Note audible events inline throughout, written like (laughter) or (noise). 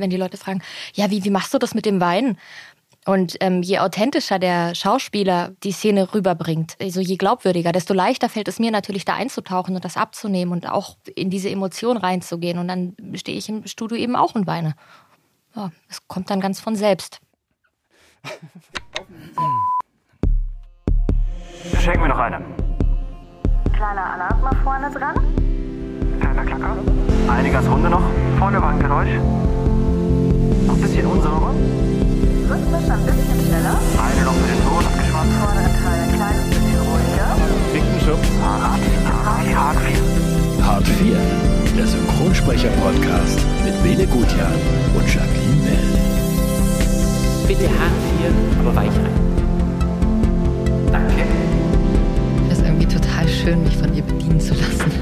wenn die Leute fragen, ja, wie, wie machst du das mit dem Wein? Und ähm, je authentischer der Schauspieler die Szene rüberbringt, also je glaubwürdiger, desto leichter fällt es mir natürlich da einzutauchen und das abzunehmen und auch in diese Emotion reinzugehen. Und dann stehe ich im Studio eben auch und weine. Ja, es kommt dann ganz von selbst. Schenken wir noch eine. Kleiner Alarm mal vorne dran. Kleiner Klacker. Eine Gasrunde noch. Vorne war ein Geräusch. Ein bisschen unsauber. Rhythmisch ein bisschen schneller. Eine noch für den Ton abgeschwatzt. Vordere Teil ein kleines bisschen ruhiger. Finkenschubs. Hart, hart, hart viel. Hart 4. Der Synchronsprecher-Podcast mit Bene Gutjahr und Jacqueline Bell. Bitte hart hier, aber weich rein. Danke. ist irgendwie total schön, mich von ihr bedienen zu lassen.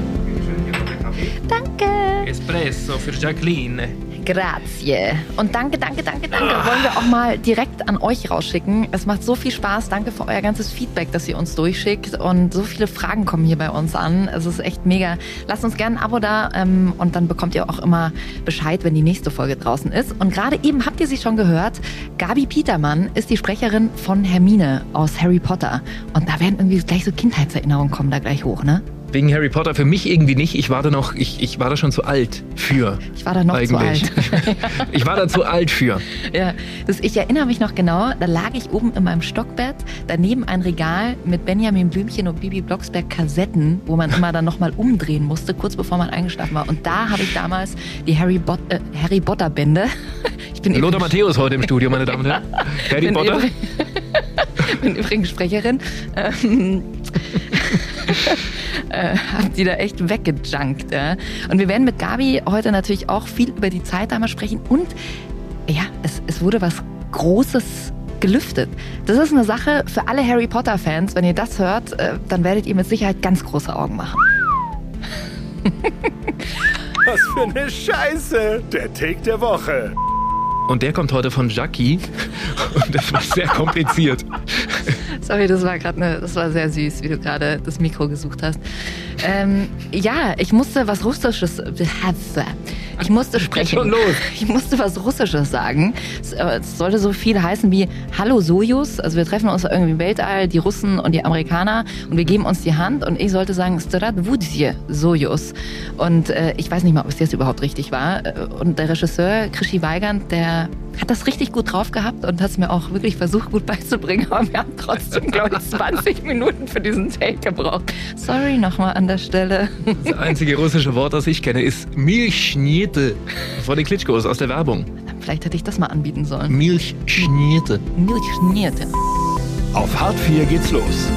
Danke. Espresso für Jacqueline. Grazie. Und danke, danke, danke, danke. Wollen wir auch mal direkt an euch rausschicken. Es macht so viel Spaß. Danke für euer ganzes Feedback, das ihr uns durchschickt. Und so viele Fragen kommen hier bei uns an. Es ist echt mega. Lasst uns gerne ein Abo da ähm, und dann bekommt ihr auch immer Bescheid, wenn die nächste Folge draußen ist. Und gerade eben habt ihr sie schon gehört. Gabi Petermann ist die Sprecherin von Hermine aus Harry Potter. Und da werden irgendwie gleich so Kindheitserinnerungen kommen da gleich hoch, ne? Wegen Harry Potter für mich irgendwie nicht. Ich war da noch, ich, ich war da schon zu alt für. Ich war da noch eigentlich. zu alt. (laughs) ich war da zu alt für. Ja, das, ich erinnere mich noch genau, da lag ich oben in meinem Stockbett, daneben ein Regal mit Benjamin Blümchen und Bibi Blocksberg Kassetten, wo man immer dann nochmal umdrehen musste, kurz bevor man eingeschlafen war. Und da habe ich damals die Harry, Bot äh, Harry Potter Bände. (laughs) Ich bin Lothar Matthäus heute im Studio, meine Damen und Herren. (laughs) Harry bin Potter. übrig- bin übrigens Sprecherin. Ähm, äh, (laughs) hab die da echt weggejunkt. Ja. Und wir werden mit Gabi heute natürlich auch viel über die Zeit damals sprechen. Und ja, es, es wurde was Großes gelüftet. Das ist eine Sache für alle Harry Potter-Fans. Wenn ihr das hört, äh, dann werdet ihr mit Sicherheit ganz große Augen machen. (laughs) Was für eine Scheiße. Der Take der Woche. Und der kommt heute von Jackie. Und das war sehr kompliziert. (laughs) Sorry, das war gerade ne, das war sehr süß, wie du gerade das Mikro gesucht hast. Ähm, ja, ich musste was Russisches. Ich musste (laughs) sprechen. schon los. Ich musste was Russisches sagen. Es, äh, es sollte so viel heißen wie Hallo Sojus. Also wir treffen uns irgendwie im Weltall, die Russen und die Amerikaner, und wir geben uns die Hand. Und ich sollte sagen Stradvudje Sojus. Und äh, ich weiß nicht mal, ob es jetzt überhaupt richtig war. Äh, Und der Regisseur Krischi Weigand, der hat das richtig gut drauf gehabt und hat es mir auch wirklich versucht gut beizubringen. (laughs) Aber wir haben trotzdem, glaube ich, 20 Minuten für diesen Take gebraucht. Sorry nochmal an der Stelle. Das einzige russische Wort, das ich kenne, ist Milchschniete. Von den Klitschkos aus der Werbung. Vielleicht hätte ich das mal anbieten sollen. Milchschniete. Milchschnierte. Auf Hart 4 geht's los.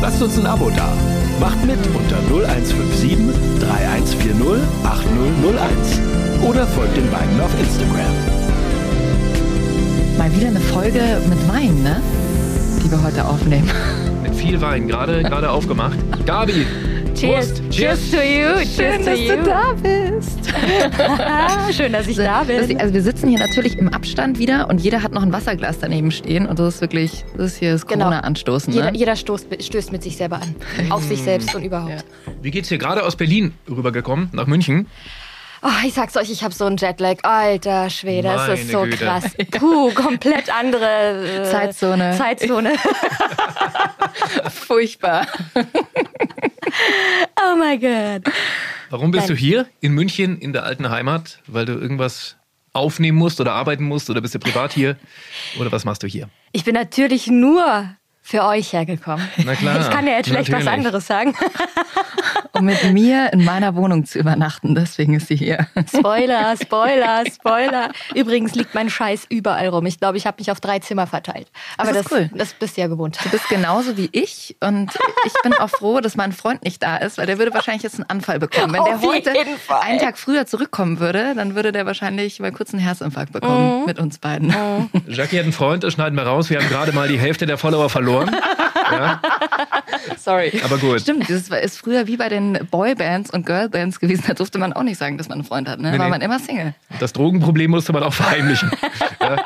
Lasst uns ein Abo da. Macht mit unter 0157 3140 8001. Oder folgt den beiden auf Instagram. Mal wieder eine Folge mit Wein, ne? Die wir heute aufnehmen. (laughs) Mit viel Wein, gerade gerade aufgemacht. Gabi! Cheers. Prost. Cheers to you. Cheers to you. da bist. (laughs) Schön, dass ich da bin. Also wir sitzen hier natürlich im Abstand wieder und jeder hat noch ein Wasserglas daneben stehen und das ist wirklich, das ist hier das Genau. Corona-Anstoßen. Jeder, Ne? jeder stoßt, stößt mit sich selber an. Auf sich selbst und überhaupt. Ja. Wie geht's hier gerade aus Berlin rübergekommen nach München? Oh, ich sag's euch, ich habe so einen Jetlag. Alter Schwede, das ist Meine so Güte. krass. (laughs) Puh, komplett andere äh, Zeitzone. Zeitzone. (laughs) Furchtbar. (laughs) oh mein Gott. Warum bist Nein. du hier in München in der alten Heimat? Weil du irgendwas aufnehmen musst oder arbeiten musst oder bist du privat hier? Oder was machst du hier? Ich bin natürlich nur für euch hergekommen. Na klar, Ich kann ja jetzt schlecht was natürlich. anderes sagen. (laughs) Um mit mir in meiner Wohnung zu übernachten, deswegen ist sie hier. Spoiler, (laughs) Spoiler, Spoiler. Übrigens liegt mein Scheiß überall rum. Ich glaube, ich habe mich auf drei Zimmer verteilt. Aber Das das, ist cool. das bist du ja gewohnt. Du bist genauso wie ich und ich bin auch froh, dass mein Freund nicht da ist, weil der würde wahrscheinlich jetzt einen Anfall bekommen. Wenn der Auf heute jeden Fall. einen Tag früher zurückkommen würde, dann würde der wahrscheinlich mal kurz einen Herzinfarkt bekommen mit uns beiden. Jackie hat einen Freund, das schneiden wir raus. Wir haben gerade mal die Hälfte der Follower verloren. (laughs) Ja, Sorry. aber gut. Stimmt, das ist früher wie bei den Boybands und Girlbands gewesen. Da durfte man auch nicht sagen, dass man einen Freund hat. Ne? Nee, war nee. man immer Single. Das Drogenproblem musste man auch verheimlichen. (laughs) Ja.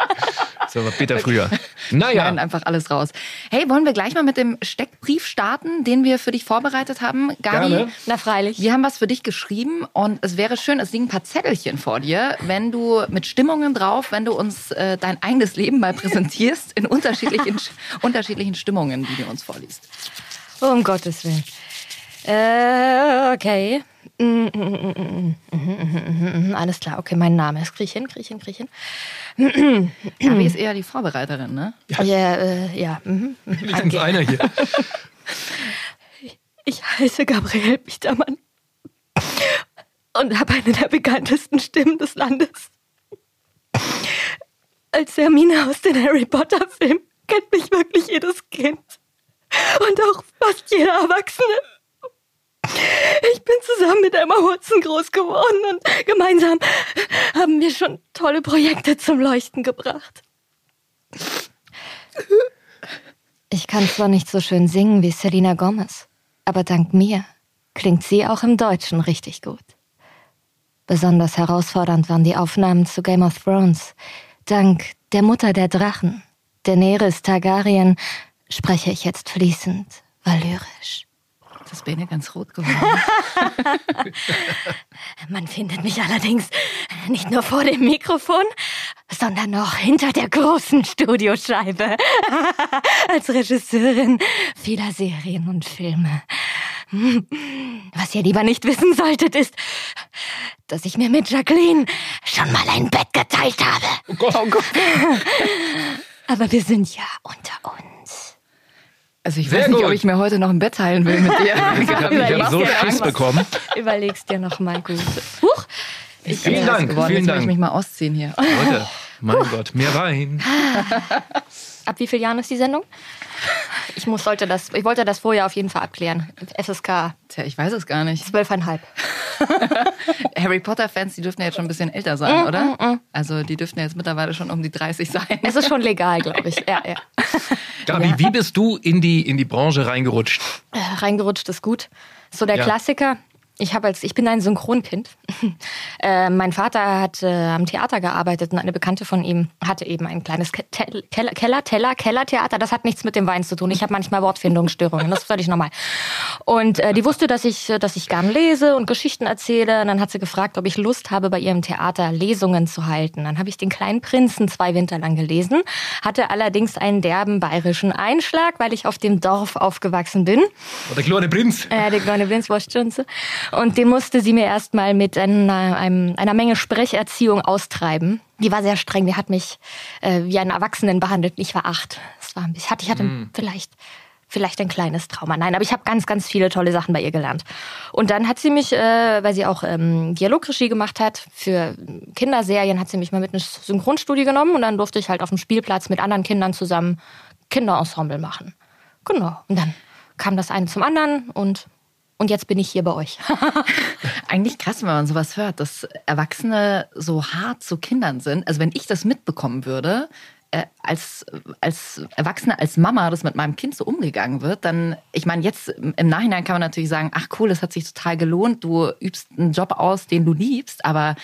So, war bitter früher. (laughs) Naja. Schneiden einfach alles raus. Hey, wollen wir gleich mal mit dem Steckbrief starten, den wir für dich vorbereitet haben? Gabi, Gerne. Na freilich. wir haben was für dich geschrieben und es wäre schön, es liegen ein paar Zettelchen vor dir, wenn du mit Stimmungen drauf, wenn du uns äh, dein eigenes Leben mal präsentierst in unterschiedlichen, (laughs) unterschiedlichen Stimmungen, die du uns vorliest. Um Gottes Willen. Äh, okay. Alles klar, okay, mein Name ist Griechin, Griechin, Griechin. Gabi ist eher die Vorbereiterin, ne? Ja, äh, ja. mhm, mhm, Wenigstens okay. einer hier. (laughs) Ich heiße Gabriel Biedermann und habe eine der bekanntesten Stimmen des Landes. Als Hermine aus den Harry Potter Filmen kennt mich wirklich jedes Kind und auch fast jeder Erwachsene. Ich bin zusammen mit Emma Watson groß geworden und gemeinsam haben wir schon tolle Projekte zum Leuchten gebracht. Ich kann zwar nicht so schön singen wie Selena Gomez, aber dank mir klingt sie auch im Deutschen richtig gut. Besonders herausfordernd waren die Aufnahmen zu Game of Thrones. Dank der Mutter der Drachen, Daenerys Targaryen, spreche ich jetzt fließend valyrisch. Das Bene ganz rot geworden. (laughs) Man findet mich allerdings nicht nur vor dem Mikrofon, sondern auch hinter der großen Studioscheibe. (laughs) Als Regisseurin vieler Serien und Filme. Was ihr lieber nicht wissen solltet, ist, dass ich mir mit Jacqueline schon mal ein Bett geteilt habe. Oh Gott, oh (laughs) Gott. Aber wir sind ja unter uns. Also ich Sehr weiß nicht, gut. ob ich mir heute noch ein Bett teilen will mit dir. Ich (laughs) habe Überleg's so dir Schiss noch. bekommen. Überlegst dir noch mal gut. Huch! Ich Vielen Dank, geworden. vielen Jetzt muss Dank. ich mich mal ausziehen hier. Leute, mein Gott, mehr Wein. (laughs) Ab wie vielen Jahren ist die Sendung? Ich muss, sollte das, ich wollte das vorher auf jeden Fall abklären. FSK Tja, ich weiß es gar nicht. zwölfeinhalb. (laughs) Harry Potter-Fans, die dürften ja jetzt schon ein bisschen älter sein, oder? Also die dürften ja jetzt mittlerweile schon um die 30 sein. Es ist schon legal, glaube ich. Ja, ja. (laughs) Gabi, wie bist du in die, in die Branche reingerutscht? Äh, Reingerutscht ist gut. So der Ja. Klassiker. Ich habe als ich bin ein Synchronkind. (laughs) äh, mein Vater hat äh, am Theater gearbeitet und eine Bekannte von ihm hatte eben ein kleines Ke Tel- Keller, Keller, Teller, Kellertheater. Das hat nichts mit dem Wein zu tun. Ich habe manchmal Wortfindungsstörungen. Das ist völlig normal. Und äh, die wusste, dass ich, dass ich gern lese und Geschichten erzähle. Und dann hat sie gefragt, ob ich Lust habe, bei ihrem Theater Lesungen zu halten. Dann habe ich den kleinen Prinzen zwei Winter lang gelesen, hatte allerdings einen derben bayerischen Einschlag, weil ich auf dem Dorf aufgewachsen bin. Oh, der kleine Prinz. Äh, die kleine Blinzwurstschunze. Und den musste sie mir erstmal mit einer, einem, einer Menge Sprecherziehung austreiben. Die war sehr streng. Die hat mich äh, wie einen Erwachsenen behandelt. Ich war acht. Das war bisschen, hatte, ich hatte vielleicht, vielleicht ein kleines Trauma. Nein, aber ich habe ganz, ganz viele tolle Sachen bei ihr gelernt. Und dann hat sie mich, äh, weil sie auch ähm, Dialogregie gemacht hat, für Kinderserien hat sie mich mal mit ins Synchronstudio genommen und dann durfte ich halt auf dem Spielplatz mit anderen Kindern zusammen Kinderensemble machen. Genau. Und dann kam das eine zum anderen und, und jetzt bin ich hier bei euch. (laughs) Eigentlich krass, wenn man sowas hört, dass Erwachsene so hart zu Kindern sind. Also wenn ich das mitbekommen würde, äh, als, als Erwachsene, als Mama, das mit meinem Kind so umgegangen wird, dann, ich meine, jetzt im Nachhinein kann man natürlich sagen, ach cool, das hat sich total gelohnt, du übst einen Job aus, den du liebst, aber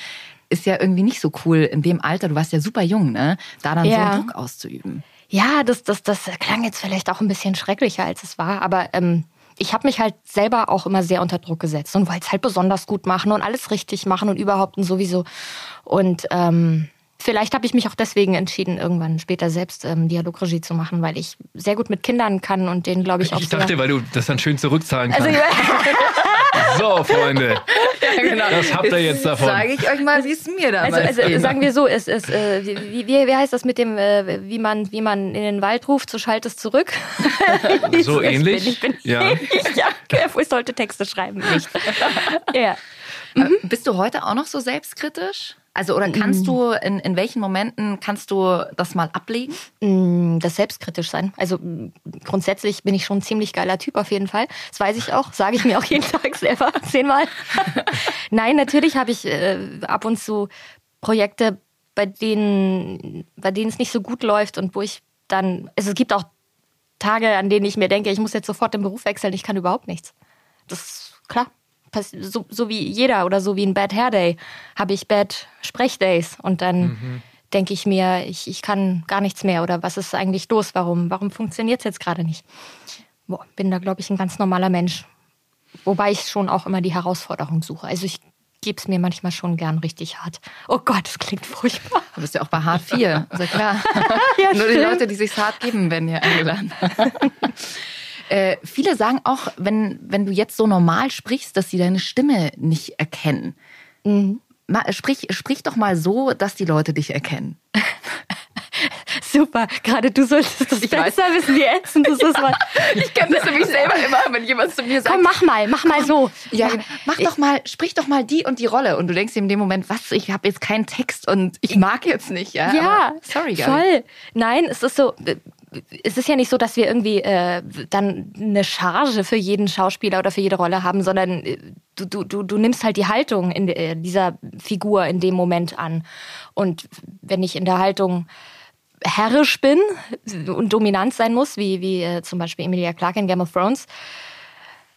ist ja irgendwie nicht so cool in dem Alter, du warst ja super jung, ne? Da dann so Ja. einen Druck auszuüben. Ja, das, das, das klang jetzt vielleicht auch ein bisschen schrecklicher, als es war, aber ähm, ich habe mich halt selber auch immer sehr unter Druck gesetzt und wollte es halt besonders gut machen und alles richtig machen und überhaupt und sowieso. Und ähm, vielleicht habe ich mich auch deswegen entschieden, irgendwann später selbst ähm, Dialogregie zu machen, weil ich sehr gut mit Kindern kann und denen, glaube ich, auch Ich dachte, weil du das dann schön zurückzahlen kannst. also, (laughs) (laughs) so, Freunde. (laughs) Das habt ihr jetzt davon. Sage ich euch mal, wie es mir damals Also, also sagen wir so, es ist, äh, wie, wie, wie heißt das mit dem, äh, wie man, wie man in den Wald ruft, so schallt es zurück. (laughs) So Ich ähnlich? Bin, ich bin, Ja. ich, (laughs) ja, ich sollte Texte schreiben, nicht. ja. Äh, Bist du heute auch noch so selbstkritisch? Also oder kannst du in, in welchen Momenten kannst du das mal ablegen? Mm, Das selbstkritisch sein. Also grundsätzlich bin ich schon ein ziemlich geiler Typ auf jeden Fall. Das weiß ich auch, sage ich mir auch jeden (laughs) Tag selber zehnmal. Nein, natürlich habe ich äh, ab und zu Projekte, bei denen, bei denen es nicht so gut läuft und wo ich dann, also es gibt auch Tage, an denen ich mir denke, ich muss jetzt sofort den Beruf wechseln, ich kann überhaupt nichts. Das ist klar. So, so wie jeder oder so wie ein Bad Hair Day habe ich Bad Sprechdays und dann denke ich mir, ich, ich kann gar nichts mehr oder was ist eigentlich los? Warum, warum funktioniert es jetzt gerade nicht? Boah, bin da, glaube ich, ein ganz normaler Mensch. Wobei ich schon auch immer die Herausforderung suche. Also ich gebe es mir manchmal schon gern richtig hart. Oh Gott, das klingt furchtbar. Du bist ja auch bei hart 4, ist ja klar. (laughs) Ja, Nur die. Leute, die sich hart geben, werden hier eingeladen. (laughs) äh, viele sagen auch, wenn, wenn du jetzt so normal sprichst, dass sie deine Stimme nicht erkennen. Mhm. Ma, sprich, sprich doch mal so, dass die Leute dich erkennen. (laughs) Super, gerade du solltest das Ich weiß. besser wissen, wie ätzend das (laughs) ist. Mann. Ich kenne das nämlich selber immer, wenn jemand zu mir sagt, Komm, mach mal, mach mal so. ja, mach doch mal, sprich doch mal die und die Rolle. Und du denkst dir in dem Moment, was, ich habe jetzt keinen Text und ich mag jetzt nicht. Ja, Ja, sorry, Gabi. voll. Nein, es ist so. Es ist ja nicht so, dass wir irgendwie äh, dann eine Charge für jeden Schauspieler oder für jede Rolle haben, sondern äh, du, du, du, du nimmst halt die Haltung in äh, dieser Figur in dem Moment an. Und wenn ich in der Haltung herrisch bin und dominant sein muss, wie, wie äh, zum Beispiel Emilia Clarke in Game of Thrones,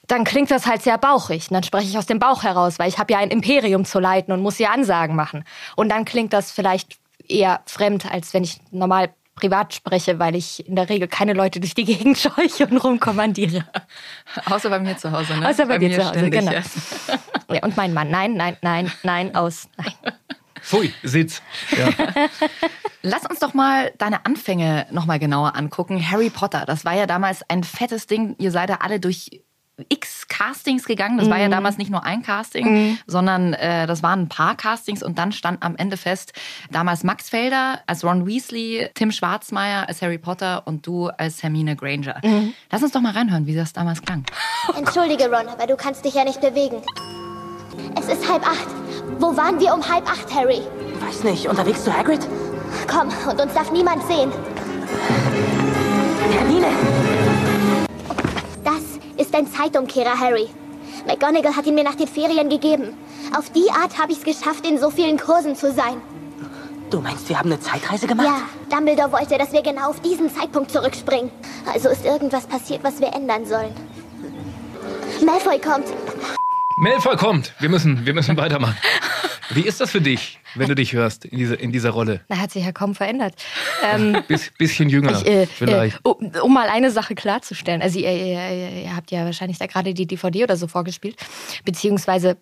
dann klingt das halt sehr bauchig. Und dann spreche ich aus dem Bauch heraus, weil ich habe ja ein Imperium zu leiten und muss hier Ansagen machen. Und dann klingt das vielleicht eher fremd, als wenn ich normal privat spreche, weil ich in der Regel keine Leute durch die Gegend (laughs) scheuche und rumkommandiere. Außer bei mir zu Hause, ne? Außer bei dir zu Hause, genau. ja. Ja, und mein Mann, nein, nein, nein, nein, aus, nein. Pfui, Sitz. Ja. Lass uns doch mal deine Anfänge noch mal genauer angucken. Harry Potter, das war ja damals ein fettes Ding. Ihr seid ja alle durch x Castings gegangen. Das war ja damals nicht nur ein Casting, sondern äh, das waren ein paar Castings und dann stand am Ende fest, damals Max Felder als Ron Weasley, Tim Schwarzmeier als Harry Potter und du als Hermine Granger. Lass uns doch mal reinhören, wie das damals klang. (laughs) Entschuldige, Ron, aber du kannst dich ja nicht bewegen. Es ist halb acht. Wo waren wir um halb acht, Harry? Weiß nicht, unterwegs zu Hagrid? Komm, und uns darf niemand sehen. Hermine! Das ist ein Zeitumkehrer, Harry. McGonagall hat ihn mir nach den Ferien gegeben. Auf die Art habe ich es geschafft, in so vielen Kursen zu sein. Du meinst, wir haben eine Zeitreise gemacht? Ja, Dumbledore wollte, dass wir genau auf diesen Zeitpunkt zurückspringen. Also ist irgendwas passiert, was wir ändern sollen. Malfoy kommt. Malfoy kommt. Wir müssen, wir müssen weitermachen. Wie ist das für dich, wenn du dich hörst in, diese, in dieser Rolle? Na, hat sich ja kaum verändert. Ähm, (laughs) Biss, bisschen jünger, Ich, äh, vielleicht. Äh, um, um mal eine Sache klarzustellen. Also ihr, ihr, ihr habt ja wahrscheinlich da gerade die DVD oder so vorgespielt. Beziehungsweise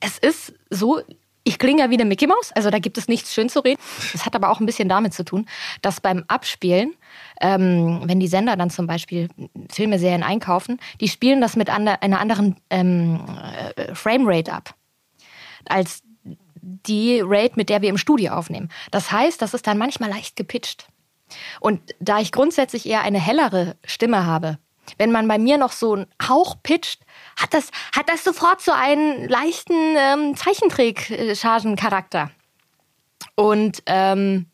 es ist so, ich klinge ja wie eine Mickey Maus. Also da gibt es nichts schön zu reden. Das hat aber auch ein bisschen damit zu tun, dass beim Abspielen, ähm, wenn die Sender dann zum Beispiel Filme, Serien einkaufen, die spielen das mit einer anderen ähm, äh, Framerate ab. Als die Rate, mit der wir im Studio aufnehmen. Das heißt, das ist dann manchmal leicht gepitcht. Und da ich grundsätzlich eher eine hellere Stimme habe, wenn man bei mir noch so einen Hauch pitcht, hat das, hat das sofort so einen leichten ähm, Zeichentrick-Chargencharakter. Und ähm,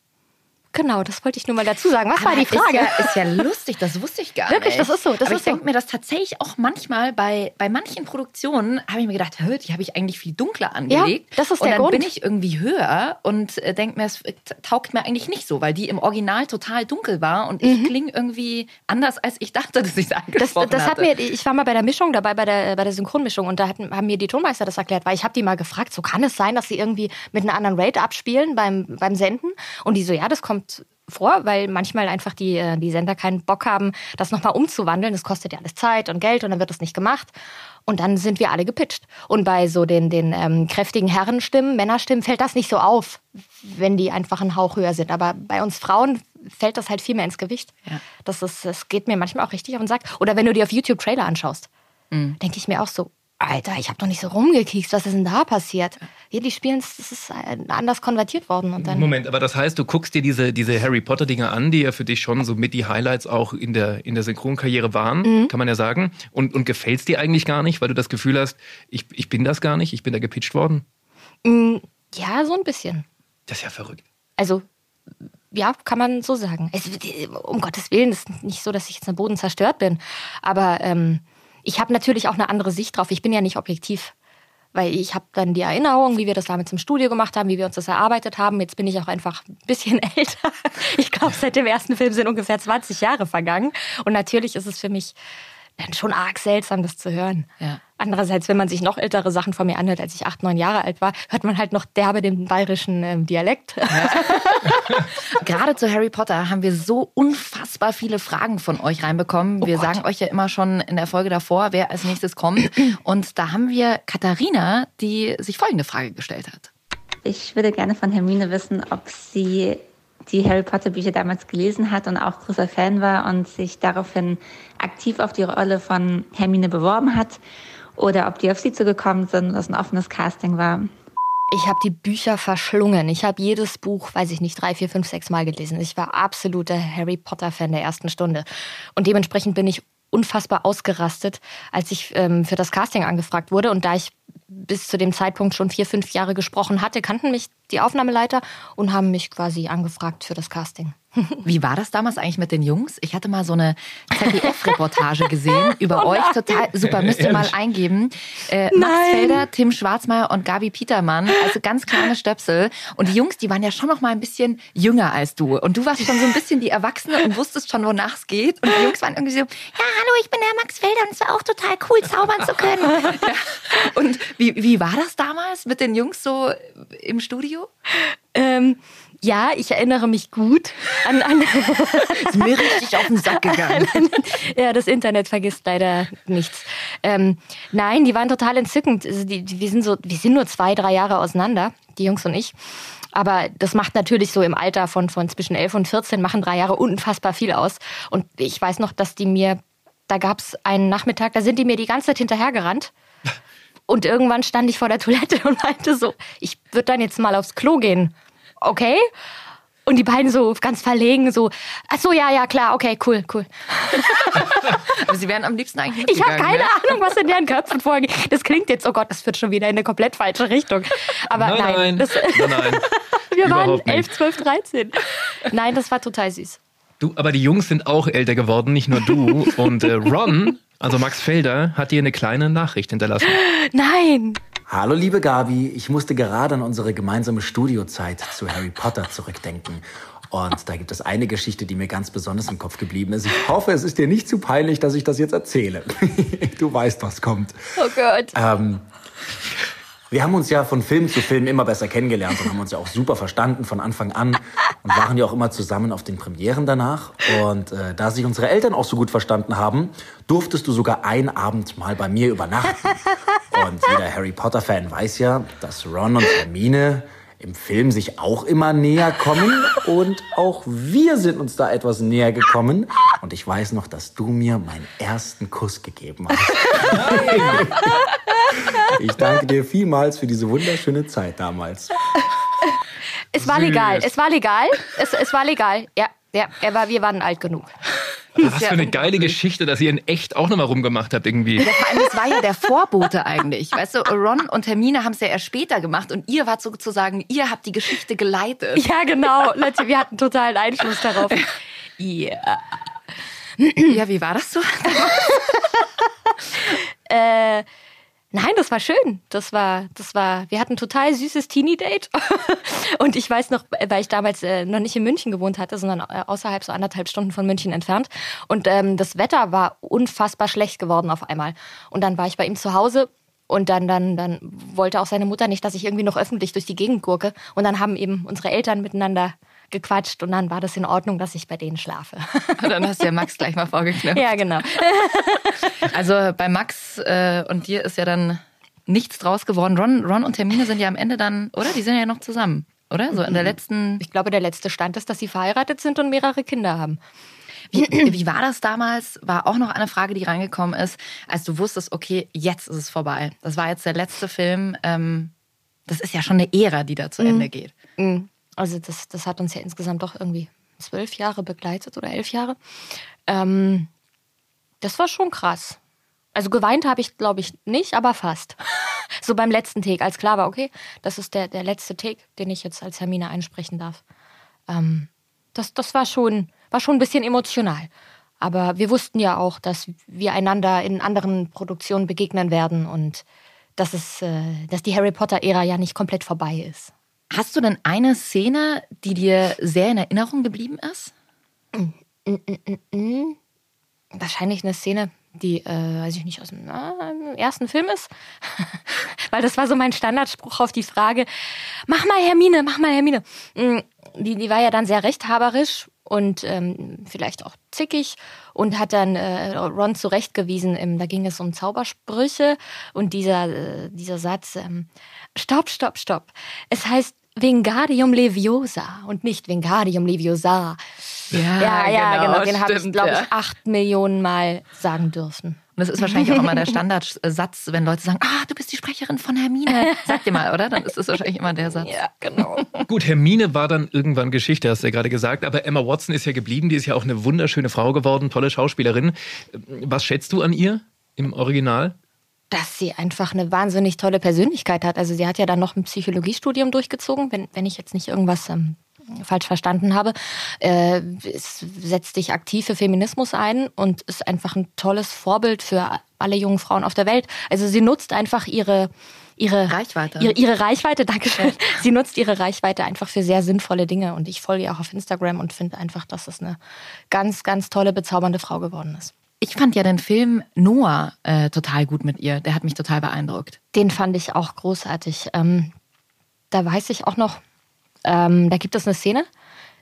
genau, das wollte ich nur mal dazu sagen. Was war die Frage? Ist ja, ist ja lustig, das wusste ich gar Wirklich, nicht. das ist so, das Aber ist ich denke so. mir das tatsächlich auch manchmal bei, bei manchen Produktionen, habe ich mir gedacht, die habe ich eigentlich viel dunkler angelegt. das ist und der dann Grund. bin ich irgendwie höher und äh, denke mir, es taugt mir eigentlich nicht so, weil die im Original total dunkel war und ich klinge irgendwie anders, als ich dachte, dass ich es Das, angesprochen das hat hatte. mir, ich war mal bei der Mischung dabei, bei der, bei der Synchronmischung und da hatten, haben mir die Tonmeister das erklärt, weil ich habe die mal gefragt, so kann es sein, dass sie irgendwie mit einer anderen Rate abspielen beim, beim Senden? Und die so, ja, das kommt vor, weil manchmal einfach die, äh, die Sender keinen Bock haben, das nochmal umzuwandeln. Das kostet ja alles Zeit und Geld und dann wird das nicht gemacht. Und dann sind wir alle gepitcht. Und bei so den, den ähm, kräftigen Herrenstimmen, Männerstimmen fällt das nicht so auf, wenn die einfach einen Hauch höher sind. Aber bei uns Frauen fällt das halt viel mehr ins Gewicht. Ja. Das, ist, das geht mir manchmal auch richtig auf den Sack. Oder wenn du dir auf YouTube Trailer anschaust, denke ich mir auch so, Alter, ich habe doch nicht so rumgekiekst, was ist denn da passiert? Hier, die spielen, das ist anders konvertiert worden. Und dann, Moment, aber das heißt, du guckst dir diese, diese Harry Potter-Dinger an, die ja für dich schon so mit die Highlights auch in der, in der Synchronkarriere waren, Mhm. kann man ja sagen. Und, und gefällt's dir eigentlich gar nicht, weil du das Gefühl hast, ich, ich bin das gar nicht, ich bin da gepitcht worden? Ja, so ein bisschen. Das ist ja verrückt. Also, ja, kann man so sagen. Es, um Gottes Willen, es ist nicht so, dass ich jetzt am Boden zerstört bin. Aber ähm, ich habe natürlich auch eine andere Sicht drauf. Ich bin ja nicht objektiv. Weil ich habe dann die Erinnerung, wie wir das damals im Studio gemacht haben, wie wir uns das erarbeitet haben. Jetzt bin ich auch einfach ein bisschen (laughs) älter. Ich glaube, seit dem ersten Film sind ungefähr 20 Jahre vergangen. Und natürlich ist es für mich dann schon arg seltsam, das zu hören. Ja. Andererseits, wenn man sich noch ältere Sachen von mir anhört, als ich acht, neun Jahre alt war, hört man halt noch derbe den bayerischen ähm, Dialekt. (laughs) Gerade zu Harry Potter haben wir so unfassbar viele Fragen von euch reinbekommen. wir sagen euch ja immer schon in der Folge davor, wer als nächstes kommt. (clears throat) Und da haben wir Katharina, die sich folgende Frage gestellt hat. Ich würde gerne von Hermine wissen, ob sie die Harry Potter Bücher damals gelesen hat und auch großer Fan war und sich daraufhin aktiv auf die Rolle von Hermine beworben hat oder ob die auf sie zugekommen sind und ein offenes Casting war. Ich habe die Bücher verschlungen. Ich habe jedes Buch, weiß ich nicht, drei, vier, fünf, sechs Mal gelesen. Ich war absoluter Harry Potter-Fan der ersten Stunde. Und dementsprechend bin ich unfassbar ausgerastet, als ich ähm, für das Casting angefragt wurde. Und da ich bis zu dem Zeitpunkt schon vier, fünf Jahre gesprochen hatte, kannten mich die Aufnahmeleiter und haben mich quasi angefragt für das Casting. (laughs) Wie war das damals eigentlich mit den Jungs? Ich hatte mal so eine ZDF-Reportage gesehen (laughs) über oh euch. Total super, müsst ihr mal eingeben. Äh, Max Felder, Tim Schwarzmeier und Gabi Petermann, also ganz kleine Stöpsel. Und die Jungs, die waren ja schon noch mal ein bisschen jünger als du. Und du warst schon so ein bisschen die Erwachsene und wusstest schon, wonach es geht. Und die Jungs waren irgendwie so, ja, hallo, ich bin der Max Felder und es war auch total cool, zaubern zu können. (laughs) Ja. Und wie, wie war das damals mit den Jungs so im Studio? Ähm, ja, ich erinnere mich gut an. an ist mir richtig auf den Sack (laughs) gegangen. ja, das Internet vergisst leider nichts. Ähm, nein, die waren total entzückend. Also die, die, wir, sind so, wir sind nur zwei, drei Jahre auseinander, die Jungs und ich. Aber das macht natürlich so im Alter von, von zwischen 11 und 14, machen drei Jahre unfassbar viel aus. Und ich weiß noch, dass die mir, da gab es einen Nachmittag, da sind die mir die ganze Zeit hinterhergerannt. Und irgendwann stand ich vor der Toilette und meinte so, ich würde dann jetzt mal aufs Klo gehen okay. Und die beiden so ganz verlegen, so, ach so, ja, ja, klar, okay, cool, cool. (laughs) Aber sie wären am liebsten eigentlich Ich habe keine ne? Ahnung, was in deren Köpfen vorgeht. Das klingt jetzt, oh Gott, das führt schon wieder in eine komplett falsche Richtung. Aber nein, nein, nein. Das, nein, nein. (laughs) wir waren 11, 12, 13. Nein, das war total süß. Du, aber die Jungs sind auch älter geworden, nicht nur du. Und äh, Ron, also Max Felder, hat dir eine kleine Nachricht hinterlassen. Nein! Hallo liebe Gabi, ich musste gerade an unsere gemeinsame Studiozeit zu Harry Potter zurückdenken. Und da gibt es eine Geschichte, die mir ganz besonders im Kopf geblieben ist. Ich hoffe, es ist dir nicht zu peinlich, dass ich das jetzt erzähle. (laughs) du weißt, was kommt. Oh Gott. Ähm, wir haben uns ja von Film zu Film immer besser kennengelernt und haben uns ja auch super verstanden von Anfang an und waren ja auch immer zusammen auf den Premieren danach. Und äh, da sich unsere Eltern auch so gut verstanden haben, durftest du sogar einen Abend mal bei mir übernachten. Und jeder Harry Potter-Fan weiß ja, dass Ron und Hermine im Film sich auch immer näher kommen (laughs) und auch wir sind uns da etwas näher gekommen. Und ich weiß noch, dass du mir meinen ersten Kuss gegeben hast. (laughs) ich danke dir vielmals für diese wunderschöne Zeit damals. Es war legal, es war legal, es, es war legal, ja. Ja, er war, wir waren alt genug. Was für eine geile Geschichte, dass ihr in echt auch nochmal rumgemacht habt irgendwie. Ja, vor allem, das war ja der Vorbote eigentlich. Weißt du, Ron und Hermine haben es ja erst später gemacht und ihr wart sozusagen, ihr habt die Geschichte geleitet. Ja, genau. Leute, wir hatten totalen Einfluss darauf. (laughs) Ja. Ja, wie war das so? äh, Nein, das war schön. Das war, das war, wir hatten ein total süßes Teenie-Date. (laughs) Und ich weiß noch, weil ich damals äh, noch nicht in München gewohnt hatte, sondern äh, außerhalb so anderthalb Stunden von München entfernt. Und ähm, das Wetter war unfassbar schlecht geworden auf einmal. Und dann war ich bei ihm zu Hause und dann, dann, dann wollte auch seine Mutter nicht, dass ich irgendwie noch öffentlich durch die Gegend gurke. Und dann haben eben unsere Eltern miteinander gequatscht und dann war das in Ordnung, dass ich bei denen schlafe. (laughs) Dann hast du ja Max gleich mal vorgeknüpft. Ja, genau. (laughs) Also bei Max äh, und dir ist ja dann nichts draus geworden. Ron, Ron und Hermine sind ja am Ende dann, oder? Die sind ja noch zusammen, oder? So in der letzten. Ich glaube, der letzte Stand ist, dass sie verheiratet sind und mehrere Kinder haben. Wie, wie war das damals? War auch noch eine Frage, die reingekommen ist, als du wusstest, okay, jetzt ist es vorbei. Das war jetzt der letzte Film. Ähm, das ist ja schon eine Ära, die da zu Ende geht. Mhm. Also das, das hat uns ja insgesamt doch irgendwie zwölf Jahre begleitet oder elf Jahre. Ähm, das war schon krass. Also geweint habe ich, glaube ich, nicht, aber fast. (laughs) so beim letzten Take, als klar war, okay, das ist der, der letzte Take, den ich jetzt als Hermine einsprechen darf. Ähm, das, das war schon, war schon ein bisschen emotional. Aber wir wussten ja auch, dass wir einander in anderen Produktionen begegnen werden und dass, es, äh, dass die Harry Potter-Ära ja nicht komplett vorbei ist. Hast du denn eine Szene, die dir sehr in Erinnerung geblieben ist? Mm, mm, mm, Wahrscheinlich eine Szene, die, äh, weiß ich nicht, aus dem, na, ersten Film ist. (laughs) Weil das war so mein Standardspruch auf die Frage, mach mal Hermine, mach mal Hermine. die, die war ja dann sehr rechthaberisch und ähm, vielleicht auch zickig und hat dann äh, Ron zurechtgewiesen. Im, da ging es um Zaubersprüche und dieser, äh, dieser Satz, ähm, stopp, stopp, stopp. Es heißt Vingadium Leviosa und nicht Vingadium Leviosa. ja, ja, genau. genau, Den habe ich, glaube ich, ja. acht Millionen Mal sagen dürfen. Und das ist wahrscheinlich auch immer der Standardsatz, wenn Leute sagen, ah, du bist die Sprecherin von Hermine. Sag dir mal, oder? Dann ist das wahrscheinlich immer der Satz. Ja, genau. (laughs) Gut, Hermine war dann irgendwann Geschichte, hast du ja gerade gesagt. Aber Emma Watson ist ja geblieben. Die ist ja auch eine wunderschöne Frau geworden, tolle Schauspielerin. Was schätzt du an ihr im Original? Dass sie einfach eine wahnsinnig tolle Persönlichkeit hat. Also sie hat ja dann noch ein Psychologiestudium durchgezogen, wenn, wenn ich jetzt nicht irgendwas ähm, falsch verstanden habe. Äh, es setzt sich aktiv für Feminismus ein und ist einfach ein tolles Vorbild für alle jungen Frauen auf der Welt. Also sie nutzt einfach ihre ihre Reichweite. Ihre, ihre Reichweite, danke schön. Sie nutzt ihre Reichweite einfach für sehr sinnvolle Dinge und ich folge ihr auch auf Instagram und finde einfach, dass es eine ganz, ganz tolle, bezaubernde Frau geworden ist. Ich fand ja den Film Noah äh, total gut mit ihr. Der hat mich total beeindruckt. Den fand ich auch großartig. Ähm, da weiß ich auch noch, ähm, da gibt es eine Szene.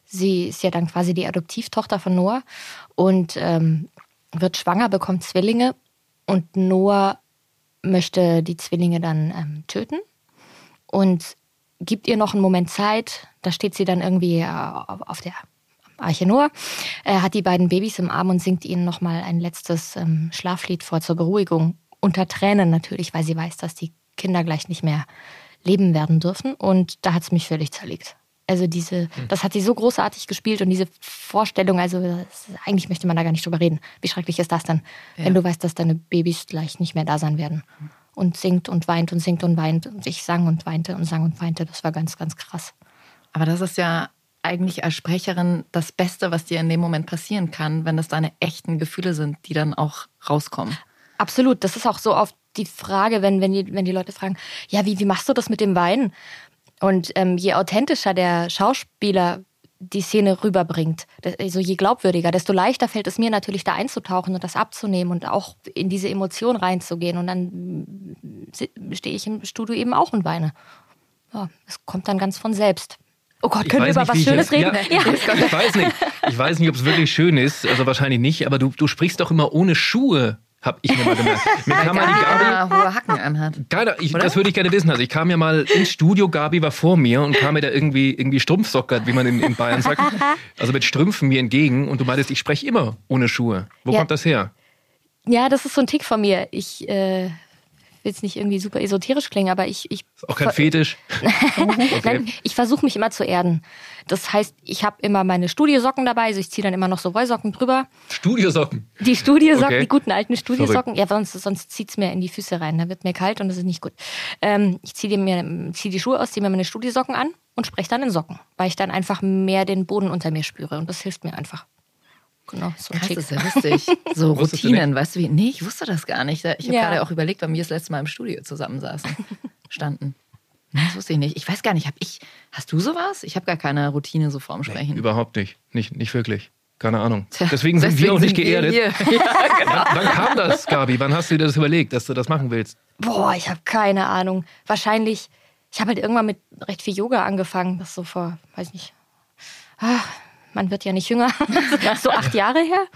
Sie ist ja dann quasi die Adoptivtochter von Noah und ähm, wird schwanger, bekommt Zwillinge und Noah möchte die Zwillinge dann ähm, töten und gibt ihr noch einen Moment Zeit. Da steht sie dann irgendwie äh, auf der Arche Noah, äh, hat die beiden Babys im Arm und singt ihnen nochmal ein letztes ähm, Schlaflied vor zur Beruhigung. Unter Tränen natürlich, weil sie weiß, dass die Kinder gleich nicht mehr leben werden dürfen. Und da hat es mich völlig zerlegt. Also diese, das hat sie so großartig gespielt und diese Vorstellung, also das, eigentlich möchte man da gar nicht drüber reden. Wie schrecklich ist das dann, Ja. wenn du weißt, dass deine Babys gleich nicht mehr da sein werden. Und singt und weint und singt und weint. Und ich sang und weinte und sang und weinte. Das war ganz, ganz krass. Aber das ist ja eigentlich als Sprecherin das Beste, was dir in dem Moment passieren kann, wenn das deine echten Gefühle sind, die dann auch rauskommen. Absolut. Das ist auch so oft die Frage, wenn, wenn, die, wenn die Leute fragen, ja, wie, wie machst du das mit dem Weinen? Und ähm, je authentischer der Schauspieler die Szene rüberbringt, also je glaubwürdiger, desto leichter fällt es mir natürlich da einzutauchen und das abzunehmen und auch in diese Emotion reinzugehen. Und dann mm, stehe ich im Studio eben auch und weine. Ja, es kommt dann ganz von selbst. Oh Gott, können wir über nicht, was Schönes reden? Ja, Ich weiß nicht. Ich weiß nicht, (laughs) ob es wirklich schön ist. Also wahrscheinlich nicht. Aber du, du sprichst doch immer ohne Schuhe, hab ich mir mal gemerkt. Mir kam mal die Gabi. Hohe Hacken anhat. Keiner, ich, das würde ich gerne wissen. Also ich kam ja mal ins Studio, Gabi war vor mir und kam mir da irgendwie, irgendwie strumpfsockert, wie man in, in Bayern sagt. (laughs) Also mit Strümpfen mir entgegen und du meintest, ich spreche immer ohne Schuhe. Wo Ja. kommt das her? Ja, das ist so ein Tick von mir. Ich äh, will jetzt nicht irgendwie super esoterisch klingen, aber ich, ich Auch kein Fetisch. (laughs) Nein, ich versuche mich immer zu erden. Das heißt, ich habe immer meine Studiosocken dabei, also ich ziehe dann immer noch so Wollsocken drüber. Studiosocken. Die Studiosocken, Okay. die guten alten Studiosocken. Ja, sonst, sonst zieht es mir in die Füße rein. Da wird mir kalt und das ist nicht gut. Ähm, ich ziehe mir zieh die Schuhe aus, ziehe mir meine Studiosocken an und spreche dann in Socken, weil ich dann einfach mehr den Boden unter mir spüre und das hilft mir einfach. Genau, so ein Krass, ist ja lustig. So (laughs) du Routinen, weißt du wie? Nee, ich wusste das gar nicht. Ich habe Ja. gerade auch überlegt, weil wir das letzte Mal im Studio zusammensaßen, (laughs) standen. Nee, das wusste ich nicht. Ich weiß gar nicht, hab ich, hast du sowas? Ich habe gar keine Routine so vorm Sprechen. Überhaupt nicht. Nicht, nicht wirklich. Keine Ahnung. Tja, Deswegen sind wir auch nicht geerdet. (laughs) Ja, genau. Wann, wann kam das, Gabi? Wann hast du dir das überlegt, dass du das machen willst? Boah, ich habe keine Ahnung. Wahrscheinlich, ich habe halt irgendwann mit recht viel Yoga angefangen. Das ist so vor, weiß nicht, ah, man wird ja nicht jünger. (laughs) so acht Jahre her.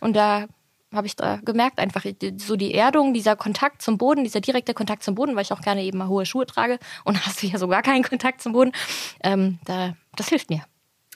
Und da habe ich da gemerkt, einfach so die Erdung, dieser Kontakt zum Boden, dieser direkte Kontakt zum Boden, weil ich auch gerne eben mal hohe Schuhe trage und hast du ja so gar keinen Kontakt zum Boden. Ähm, da, das hilft mir.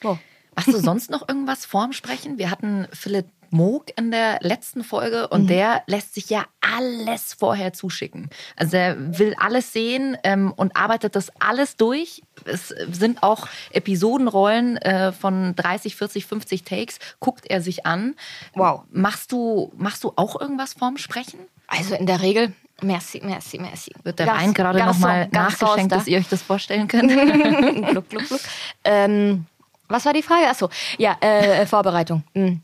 Oh. Machst du sonst noch irgendwas vorm Sprechen? Wir hatten Philipp Moog in der letzten Folge und der lässt sich ja alles vorher zuschicken. Also er will alles sehen ähm, und arbeitet das alles durch. Es sind auch Episodenrollen äh, von 30, 40, 50 Takes, guckt er sich an. Wow. Machst du, machst du auch irgendwas vorm Sprechen? Also in der Regel, merci, merci, merci. Wird der Gas- Wein gerade nochmal nachgeschenkt, dass ihr euch das vorstellen könnt? (laughs) gluck, gluck, gluck. Ähm, was war die Frage? Achso, ja, äh, Vorbereitung. Hm.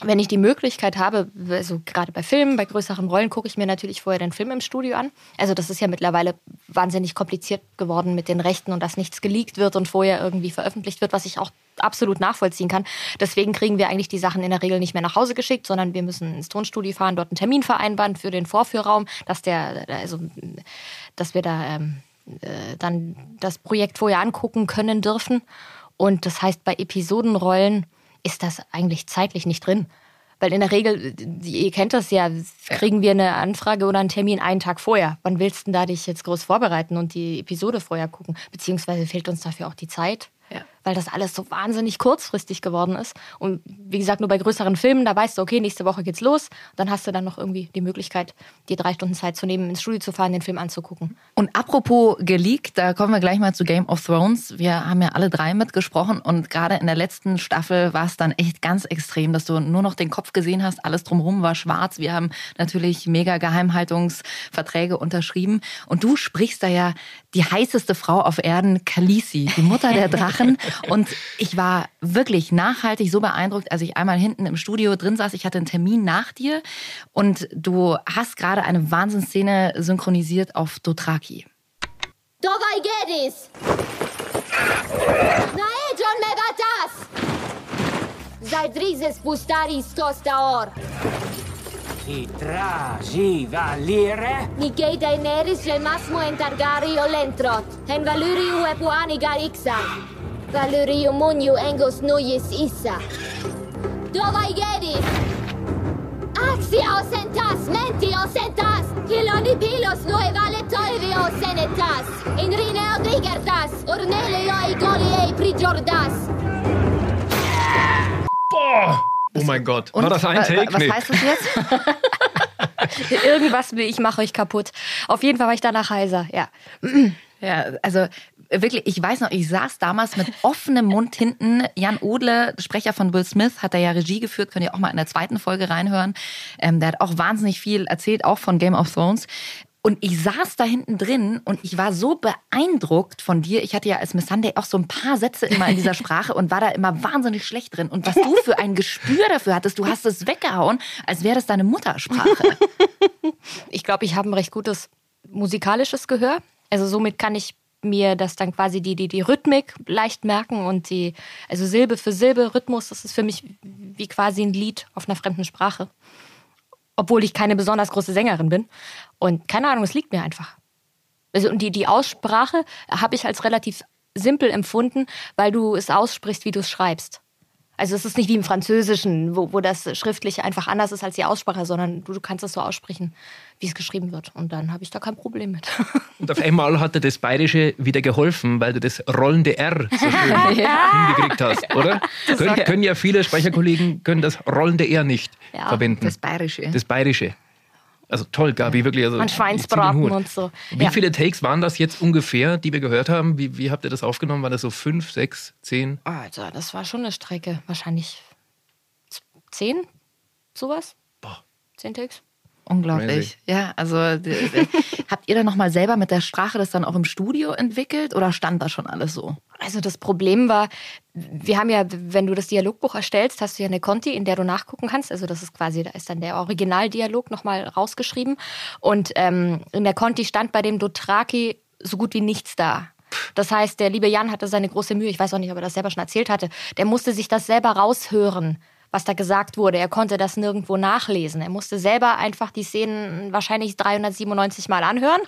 Wenn ich die Möglichkeit habe, also gerade bei Filmen, bei größeren Rollen, gucke ich mir natürlich vorher den Film im Studio an. Also das ist ja mittlerweile wahnsinnig kompliziert geworden mit den Rechten und dass nichts geleakt wird und vorher irgendwie veröffentlicht wird, was ich auch absolut nachvollziehen kann. Deswegen kriegen wir eigentlich die Sachen in der Regel nicht mehr nach Hause geschickt, sondern wir müssen ins Tonstudio fahren, dort einen Termin vereinbaren für den Vorführraum, dass der, also, dass wir da ähm, äh, dann das Projekt vorher angucken können dürfen. Und das heißt, bei Episodenrollen ist das eigentlich zeitlich nicht drin. Weil in der Regel, ihr kennt das ja, kriegen wir eine Anfrage oder einen Termin einen Tag vorher. Wann willst du denn da dich jetzt groß vorbereiten und die Episode vorher gucken? Beziehungsweise fehlt uns dafür auch die Zeit. Ja. Weil das alles so wahnsinnig kurzfristig geworden ist. Und wie gesagt, nur bei größeren Filmen, da weißt du, okay, nächste Woche geht's los. Dann hast du dann noch irgendwie die Möglichkeit, dir drei Stunden Zeit zu nehmen, ins Studio zu fahren, den Film anzugucken. Und apropos geleakt, da kommen wir gleich mal zu Game of Thrones. Wir haben ja alle drei mitgesprochen und gerade in der letzten Staffel war es dann echt ganz extrem, dass du nur noch den Kopf gesehen hast, alles drumherum war schwarz. Wir haben natürlich mega Geheimhaltungsverträge unterschrieben und du sprichst da ja die heißeste Frau auf Erden, Khaleesi, die Mutter der Drachen. (laughs) Und ich war wirklich nachhaltig so beeindruckt, als ich einmal hinten im Studio drin saß. Ich hatte einen Termin nach dir und du hast gerade eine Wahnsinnsszene synchronisiert auf Dothraki. Dovai Gedis! Naejon me batas! Zaidrizes pustaris tostaor! Itraji valire? Nigei Daenerys gel masmo en Targario lentrot, en valuriu epuani garixa. Valuriu muniu engos nuyis issa. Dovai Gedis! Axia osentas, menti osentas, Hiloni pilos nue vale toivi osenetas, in rine odrigertas, ornelio e goli e prigiordas. Boah! Oh mein Gott. War das ein Take? was Nee. heißt das jetzt? (laughs) Irgendwas, will ich mache euch kaputt. Auf jeden Fall war ich danach heiser, ja. Ja, also wirklich, ich weiß noch, ich saß damals mit offenem Mund hinten. Jan Odle, Sprecher von Will Smith, hat da ja Regie geführt, könnt ihr auch mal in der zweiten Folge reinhören. Ähm, der hat auch wahnsinnig viel erzählt, auch von Game of Thrones. Und ich saß da hinten drin und ich war so beeindruckt von dir. Ich hatte ja als Miss Sunday auch so ein paar Sätze immer in dieser Sprache und war da immer wahnsinnig schlecht drin. Und was du für ein Gespür dafür hattest, du hast es weggehauen, als wäre das deine Muttersprache. Ich glaube, ich habe ein recht gutes musikalisches Gehör. Also somit kann ich mir das dann quasi die, die, die Rhythmik leicht merken und die, also Silbe für Silbe, Rhythmus, das ist für mich wie quasi ein Lied auf einer fremden Sprache. Obwohl ich keine besonders große Sängerin bin. Und keine Ahnung, es liegt mir einfach. Also und die, die Aussprache habe ich als relativ simpel empfunden, weil du es aussprichst, wie du es schreibst. Also es ist nicht wie im Französischen, wo, wo das schriftlich einfach anders ist als die Aussprache, sondern du, du kannst es so aussprechen, wie es geschrieben wird. Und dann habe ich da kein Problem mit. (laughs) Und auf einmal hat dir das Bayerische wieder geholfen, weil du das rollende R so schön (laughs) Ja. hingekriegt hast, oder? Das Können, können ja viele Sprecherkollegen können das rollende R nicht Ja, verwenden. das Bayerische. Das Bayerische. Also toll, Gabi, wirklich. Also, den Schweinsbraten und so. Wie Ja. viele Takes waren das jetzt ungefähr, die wir gehört haben? Wie, wie habt ihr das aufgenommen? War das so fünf, sechs, zehn? Alter, Also, das war schon eine Strecke. Wahrscheinlich zehn, sowas? Boah. Zehn Takes? Unglaublich. Ja, also (laughs) habt ihr dann nochmal selber mit der Sprache das dann auch im Studio entwickelt oder stand da schon alles so? Also das Problem war, wir haben ja, wenn du das Dialogbuch erstellst, hast du ja eine Conti, in der du nachgucken kannst. Also das ist quasi, da ist dann der Originaldialog nochmal rausgeschrieben. Und ähm, in der Conti stand bei dem Dothraki so gut wie nichts da. Das heißt, der liebe Jan hatte seine große Mühe, ich weiß auch nicht, ob er das selber schon erzählt hatte, der musste sich das selber raushören, was da gesagt wurde. Er konnte das nirgendwo nachlesen. Er musste selber einfach die Szenen wahrscheinlich 397 Mal anhören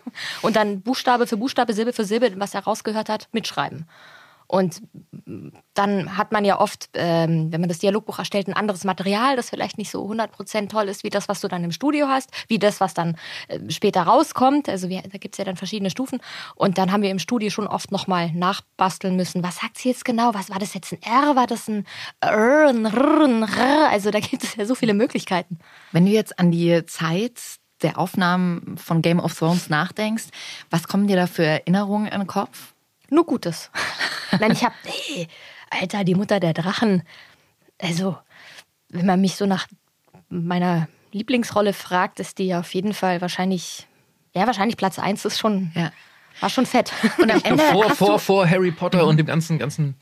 und dann Buchstabe für Buchstabe, Silbe für Silbe, was er rausgehört hat, mitschreiben. Und dann hat man ja oft, ähm, wenn man das Dialogbuch erstellt, ein anderes Material, das vielleicht nicht so 100% toll ist, wie das, was du dann im Studio hast, wie das, was dann äh, später rauskommt. Also wir, da gibt's ja dann verschiedene Stufen. Und dann haben wir im Studio schon oft nochmal nachbasteln müssen. Was sagt sie jetzt genau? Was war das jetzt ein R? War das ein R, ein R, ein R? Also da gibt es ja so viele Möglichkeiten. Wenn du jetzt an die Zeit der Aufnahmen von Game of Thrones nachdenkst, was kommen dir da für Erinnerungen in den Kopf? Nur Gutes. (laughs) Nein, ich hab, nee, Alter, die Mutter der Drachen. Also, wenn man mich so nach meiner Lieblingsrolle fragt, ist die ja auf jeden Fall wahrscheinlich, ja, wahrscheinlich Platz eins ist schon, ja. war schon fett. Und am (laughs) Ende vor, vor, vor Harry Potter und dem ganzen, ganzen,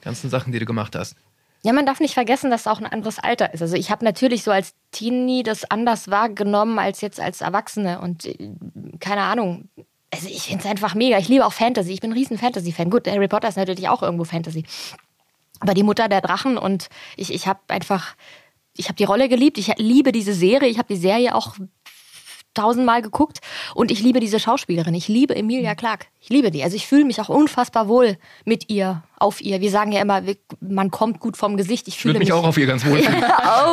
ganzen Sachen, die du gemacht hast. Ja, man darf nicht vergessen, dass es auch ein anderes Alter ist. Also ich habe natürlich so als Teenie das anders wahrgenommen als jetzt als Erwachsene und äh, keine Ahnung. Also ich finde es einfach mega. Ich liebe auch Fantasy. Ich bin ein riesen Fantasy-Fan. Gut, Harry Potter ist natürlich auch irgendwo Fantasy. Aber die Mutter der Drachen und ich, ich habe einfach, ich habe die Rolle geliebt. Ich liebe diese Serie. Ich habe die Serie auch tausendmal geguckt und ich liebe diese Schauspielerin. Ich liebe Emilia Clarke. Ich liebe die. Also ich fühle mich auch unfassbar wohl mit ihr, auf ihr. Wir sagen ja immer, man kommt gut vom Gesicht. Ich Ich fühle würde mich auch auf ihr ganz wohl (laughs) fühlen.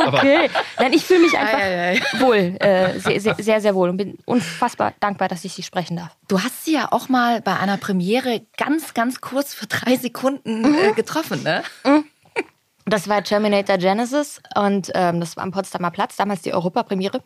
okay. Nein, ich fühle mich einfach Ei, ei, wohl, äh, sehr, sehr, sehr, sehr wohl und bin unfassbar dankbar, dass ich sie sprechen darf. Du hast sie ja auch mal bei einer Premiere ganz, ganz kurz für drei Sekunden Mhm. äh, getroffen, ne? Das war Terminator Genesis und ähm, das war am Potsdamer Platz, damals die Europapremiere.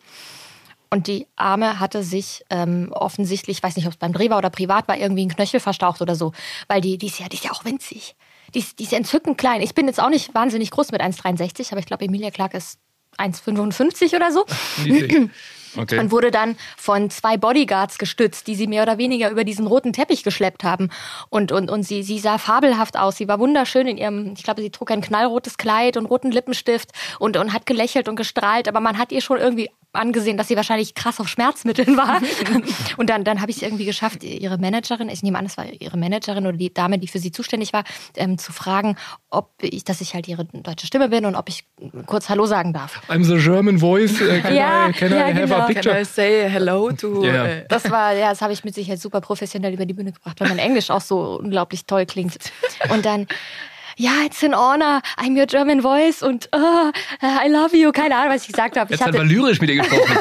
Und die Arme hatte sich ähm, offensichtlich, ich weiß nicht, ob es beim Dreh war oder privat war, irgendwie ein Knöchel verstaucht oder so. Weil die, die, ist, ja, die ist ja auch winzig. Die ist, die ist entzückend klein. Ich bin jetzt auch nicht wahnsinnig groß mit 1,63, aber ich glaube, Emilia Clarke ist 1,55 oder so. (clears throat) Okay. Und wurde dann von zwei Bodyguards gestützt, die sie mehr oder weniger über diesen roten Teppich geschleppt haben. Und, und, und sie, sie sah fabelhaft aus. Sie war wunderschön in ihrem, ich glaube, sie trug ein knallrotes Kleid und roten Lippenstift und, und hat gelächelt und gestrahlt. Aber man hat ihr schon irgendwie angesehen, dass sie wahrscheinlich krass auf Schmerzmitteln war. (laughs) und dann, dann habe ich es irgendwie geschafft, ihre Managerin, ich nehme an, es war ihre Managerin oder die Dame, die für sie zuständig war, ähm, zu fragen, ob ich, dass ich halt ihre deutsche Stimme bin und ob ich kurz Hallo sagen darf. I'm the German voice. Uh, can Ja, I, can I ja, have genau. a picture? Can I say hello to... Ja. äh, Das war, ja, das habe ich mit Sicherheit super professionell über die Bühne gebracht, weil mein Englisch auch so unglaublich toll klingt. Und dann, ja, it's an honor, I'm your German voice und uh, I love you. Keine Ahnung, was ich gesagt habe. Ich Jetzt hat hatte, man lyrisch mit ihr gesprochen. (laughs)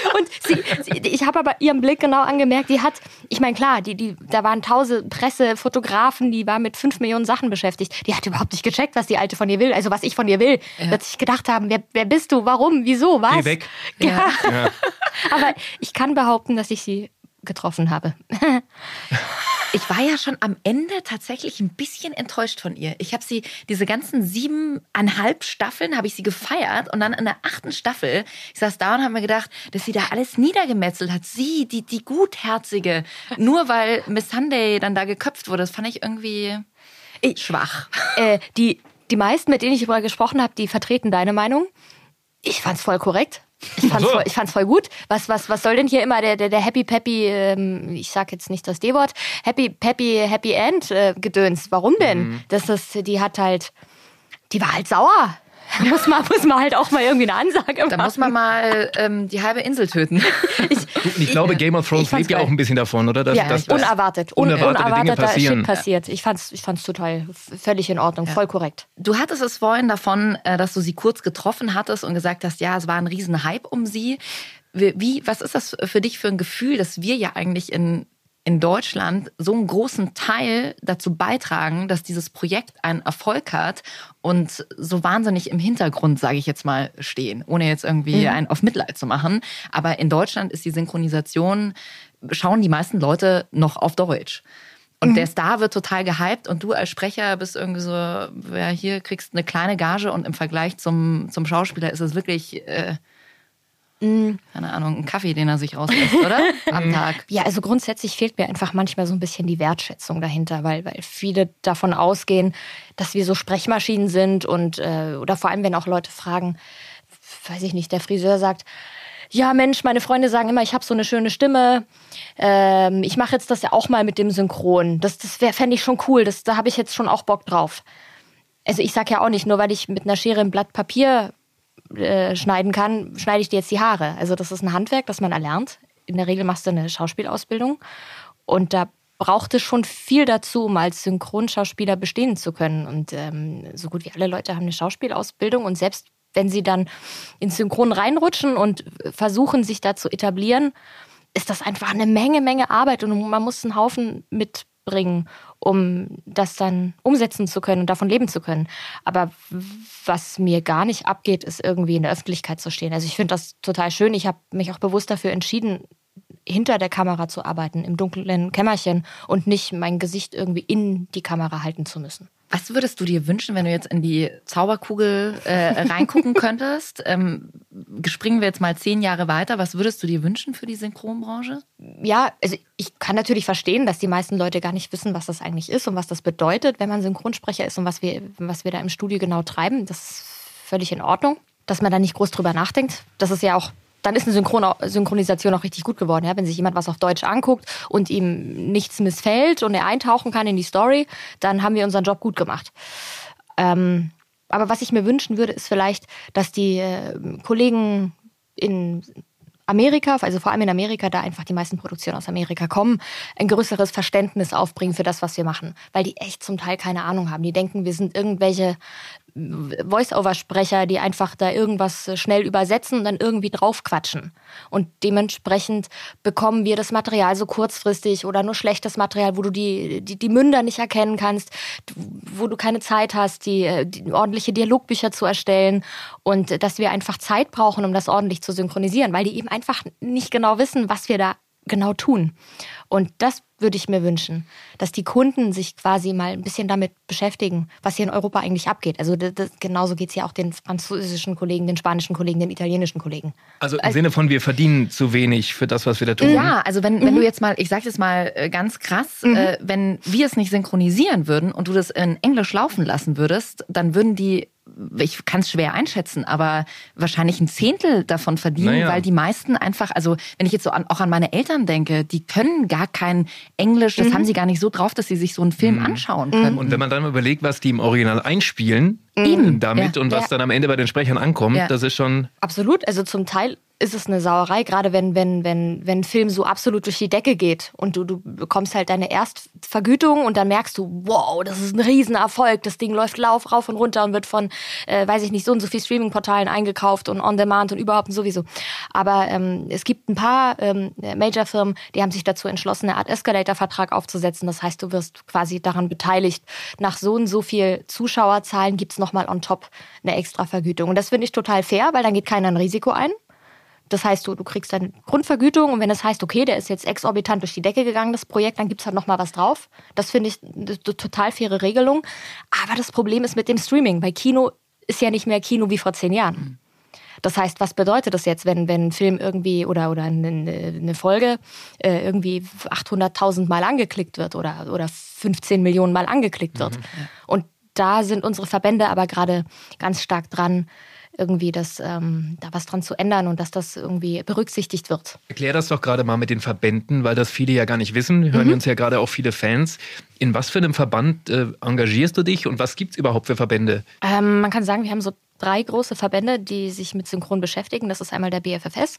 (laughs) und sie, sie, ich habe aber ihren Blick genau angemerkt, die hat, ich meine, klar, die, die, da waren tausend Presse, Fotografen, die war mit fünf Millionen Sachen beschäftigt. Die hat überhaupt nicht gecheckt, was die Alte von ihr will, also was ich von ihr will. Dass ich gedacht haben, wer, wer bist du, warum, wieso, was? Geh weg. Ja. Ja. (laughs) Aber ich kann behaupten, dass ich sie getroffen habe. Ich war ja schon am Ende tatsächlich ein bisschen enttäuscht von ihr. Ich habe sie, diese ganzen siebeneinhalb Staffeln, habe ich sie gefeiert und dann in der achten Staffel, ich saß da und habe mir gedacht, dass sie da alles niedergemetzelt hat. Sie, die, die Gutherzige, nur weil Miss Sunday dann da geköpft wurde, das fand ich irgendwie schwach. äh, die, die meisten, mit denen ich darüber gesprochen habe, die vertreten deine Meinung. Ich fand's voll korrekt. Ich fand's, so. voll, ich fand's voll gut. Was, was, was soll denn hier immer der, der, der Happy Peppy, ähm, ich sag jetzt nicht das D-Wort, Happy Peppy Happy End äh, Gedöns? Warum denn? Das ist, die hat halt, die war halt sauer. (laughs) Muss man, muss man halt auch mal irgendwie eine Ansage machen. Da muss man mal ähm, die halbe Insel töten. (laughs) Und ich glaube, Game of Thrones Ich lebt ja auch ein bisschen davon, oder? Dass, ja, dass, dass unerwartet. Un unerwartete Dinge unerwarteter passieren. Shit passiert. Ich fand's, ich fand's total völlig in Ordnung, voll korrekt. Du hattest es vorhin davon, äh, dass du sie kurz getroffen hattest und gesagt hast, ja, es war ein Riesenhype um sie. Wie, wie- was ist das für dich für ein Gefühl, dass wir ja eigentlich in, in Deutschland so einen großen Teil dazu beitragen, dass dieses Projekt einen Erfolg hat und so wahnsinnig im Hintergrund, sage ich jetzt mal, stehen, ohne jetzt irgendwie Mhm. einen auf Mitleid zu machen. Aber in Deutschland ist die Synchronisation, schauen die meisten Leute noch auf Deutsch. Und Mhm. der Star wird total gehypt und du als Sprecher bist irgendwie so, ja, hier kriegst eine kleine Gage und im Vergleich zum, zum Schauspieler ist es wirklich, äh. Keine Ahnung, ein Kaffee, den er sich rauslässt, oder? (laughs) Am Tag. Ja, also grundsätzlich fehlt mir einfach manchmal so ein bisschen die Wertschätzung dahinter, weil, weil viele davon ausgehen, dass wir so Sprechmaschinen sind und äh, oder vor allem, wenn auch Leute fragen, weiß ich nicht, der Friseur sagt, ja Mensch, meine Freunde sagen immer, ich habe so eine schöne Stimme. Ähm, ich mache jetzt das ja auch mal mit dem Synchron. Das, das fände ich schon cool. Das, da habe ich jetzt schon auch Bock drauf. Also ich sag ja auch nicht, nur weil ich mit einer Schere ein Blatt Papier äh, schneiden kann, schneide ich dir jetzt die Haare. Also das ist ein Handwerk, das man erlernt. In der Regel machst du eine Schauspielausbildung und da braucht es schon viel dazu, um als Synchronschauspieler bestehen zu können. Und ähm, so gut wie alle Leute haben eine Schauspielausbildung und selbst wenn sie dann ins Synchron reinrutschen und versuchen, sich da zu etablieren, ist das einfach eine Menge, Menge Arbeit und man muss einen Haufen mitbringen, um das dann umsetzen zu können und davon leben zu können. Aber was mir gar nicht abgeht, ist irgendwie in der Öffentlichkeit zu stehen. Also ich finde das total schön. Ich habe mich auch bewusst dafür entschieden, hinter der Kamera zu arbeiten, im dunklen Kämmerchen und nicht mein Gesicht irgendwie in die Kamera halten zu müssen. Was würdest du dir wünschen, wenn du jetzt in die Zauberkugel äh, reingucken (laughs) könntest? Ähm, springen wir jetzt mal zehn Jahre weiter. Was würdest du dir wünschen für die Synchronbranche? Ja, also ich kann natürlich verstehen, dass die meisten Leute gar nicht wissen, was das eigentlich ist und was das bedeutet, wenn man Synchronsprecher ist und was wir, was wir da im Studio genau treiben. Das ist völlig in Ordnung, dass man da nicht groß drüber nachdenkt. Das ist ja auch dann ist eine Synchron Synchronisation auch richtig gut geworden. Ja? Wenn sich jemand was auf Deutsch anguckt und ihm nichts missfällt und er eintauchen kann in die Story, dann haben wir unseren Job gut gemacht. Ähm, aber was ich mir wünschen würde, ist vielleicht, dass die äh, Kollegen in Amerika, also vor allem in Amerika, da einfach die meisten Produktionen aus Amerika kommen, ein größeres Verständnis aufbringen für das, was wir machen. Weil die echt zum Teil keine Ahnung haben. Die denken, wir sind irgendwelche Voice-Over-Sprecher, die einfach da irgendwas schnell übersetzen und dann irgendwie draufquatschen. Und dementsprechend bekommen wir das Material so kurzfristig oder nur schlechtes Material, wo du die, die, die Münder nicht erkennen kannst, wo du keine Zeit hast, die, die ordentliche Dialogbücher zu erstellen und dass wir einfach Zeit brauchen, um das ordentlich zu synchronisieren, weil die eben einfach nicht genau wissen, was wir da genau tun. Und das würde ich mir wünschen, dass die Kunden sich quasi mal ein bisschen damit beschäftigen, was hier in Europa eigentlich abgeht. Also das, das, genauso geht es ja auch den französischen Kollegen, den spanischen Kollegen, den italienischen Kollegen. Also im also, Sinne von, wir verdienen zu wenig für das, was wir da tun. Ja, also wenn, wenn mhm. du jetzt mal, ich sage jetzt mal äh, ganz krass, mhm. äh, wenn wir es nicht synchronisieren würden und du das in Englisch laufen lassen würdest, dann würden die ich kann es schwer einschätzen, aber wahrscheinlich ein Zehntel davon verdienen, naja. weil die meisten einfach, also wenn ich jetzt so an, auch an meine Eltern denke, die können gar kein Englisch, das mhm. haben sie gar nicht so drauf, dass sie sich so einen Film mhm. anschauen können. Und wenn man dann überlegt, was die im Original einspielen, Eben. damit ja. und was ja. dann am Ende bei den Sprechern ankommt, ja. das ist schon. Absolut, also zum Teil ist es eine Sauerei, gerade wenn, wenn, wenn, wenn ein Film so absolut durch die Decke geht und du, du bekommst halt deine Erstvergütung und dann merkst du, wow, das ist ein Riesenerfolg, das Ding läuft lauf, rauf und runter und wird von, äh, weiß ich nicht, so und so viel Streaming-Portalen eingekauft und on demand und überhaupt sowieso. Aber ähm, es gibt ein paar ähm, Major-Firmen, die haben sich dazu entschlossen, eine Art Escalator-Vertrag aufzusetzen. Das heißt, du wirst quasi daran beteiligt. Nach so und so viel Zuschauerzahlen gibt's nochmal on top eine extra Vergütung. Und das finde ich total fair, weil dann geht keiner ein Risiko ein. Das heißt, du, du kriegst deine Grundvergütung und wenn das heißt, okay, der ist jetzt exorbitant durch die Decke gegangen, das Projekt, dann gibt's halt nochmal was drauf. Das finde ich eine total faire Regelung. Aber das Problem ist mit dem Streaming. Bei Kino ist ja nicht mehr Kino wie vor zehn Jahren. Das heißt, was bedeutet das jetzt, wenn, wenn ein Film irgendwie oder, oder eine, eine Folge äh, irgendwie 800.000 Mal angeklickt wird oder, oder 15 Millionen Mal angeklickt wird? Mhm. Und da sind unsere Verbände aber gerade ganz stark dran, irgendwie das, ähm, da was dran zu ändern und dass das irgendwie berücksichtigt wird. Erklär das doch gerade mal mit den Verbänden, weil das viele ja gar nicht wissen. Wir hören mhm. uns ja gerade auch viele Fans. In was für einem Verband äh, engagierst du dich und was gibt es überhaupt für Verbände? Ähm, man kann sagen, wir haben so drei große Verbände, die sich mit Synchron beschäftigen. Das ist einmal der BFFS.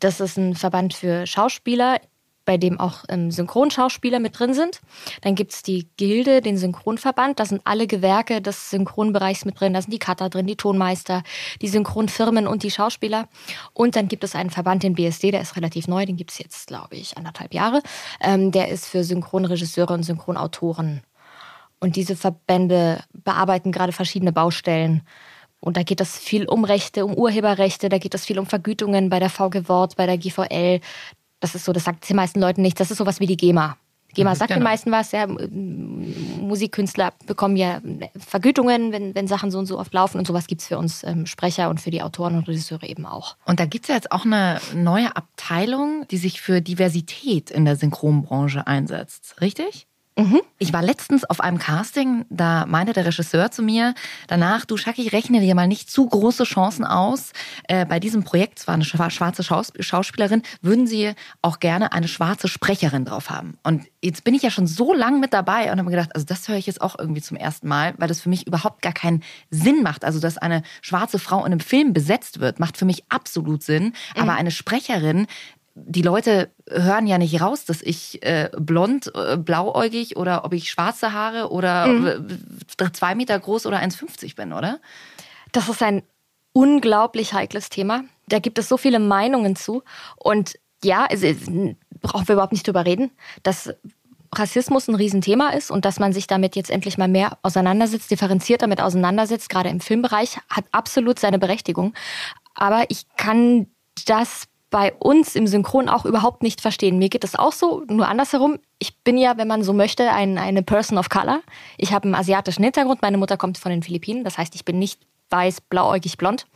Das ist ein Verband für Schauspieler bei dem auch ähm, Synchronschauspieler mit drin sind. Dann gibt's die Gilde, den Synchronverband. Da sind alle Gewerke des Synchronbereichs mit drin. Da sind die Cutter drin, die Tonmeister, die Synchronfirmen und die Schauspieler. Und dann gibt es einen Verband, den BSD, der ist relativ neu. Den gibt's jetzt, glaube ich, anderthalb Jahre. Ähm, der ist für Synchronregisseure und Synchronautoren. Und diese Verbände bearbeiten gerade verschiedene Baustellen. Und da geht es viel um Rechte, um Urheberrechte, da geht es viel um Vergütungen bei der VG Wort, bei der GVL. Das ist so, das sagt den meisten Leuten nicht. Das ist sowas wie die GEMA. GEMA mhm, sagt genau. den meisten was. Ja. Musikkünstler bekommen ja Vergütungen, wenn, wenn Sachen so und so oft laufen. Und sowas gibt es für uns ähm, Sprecher und für die Autoren und Regisseure eben auch. Und da gibt es ja jetzt auch eine neue Abteilung, die sich für Diversität in der Synchronbranche einsetzt. Richtig? Mhm. Ich war letztens auf einem Casting, da meinte der Regisseur zu mir danach, du Schacki, rechne dir mal nicht zu große Chancen aus. Äh, bei diesem Projekt, es war eine schwarze Schaus Schauspielerin, würden sie auch gerne eine schwarze Sprecherin drauf haben. Und jetzt bin ich ja schon so lang mit dabei und habe mir gedacht, also das höre ich jetzt auch irgendwie zum ersten Mal, weil das für mich überhaupt gar keinen Sinn macht. Also, dass eine schwarze Frau in einem Film besetzt wird, macht für mich absolut Sinn. Mhm. Aber eine Sprecherin die Leute hören ja nicht raus, dass ich äh, blond, äh, blauäugig oder ob ich schwarze Haare oder mhm. zwei Meter groß oder 1,50 bin, oder? Das ist ein unglaublich heikles Thema. Da gibt es so viele Meinungen zu. Und ja, es, es, brauchen wir überhaupt nicht drüber reden, dass Rassismus ein Riesenthema ist und dass man sich damit jetzt endlich mal mehr auseinandersetzt, differenziert damit auseinandersetzt, gerade im Filmbereich, hat absolut seine Berechtigung. Aber ich kann das bei uns im Synchron auch überhaupt nicht verstehen. Mir geht das auch so, nur andersherum. Ich bin ja, wenn man so möchte, ein, eine Person of Color. Ich habe einen asiatischen Hintergrund. Meine Mutter kommt von den Philippinen. Das heißt, ich bin nicht weiß, blauäugig, blond.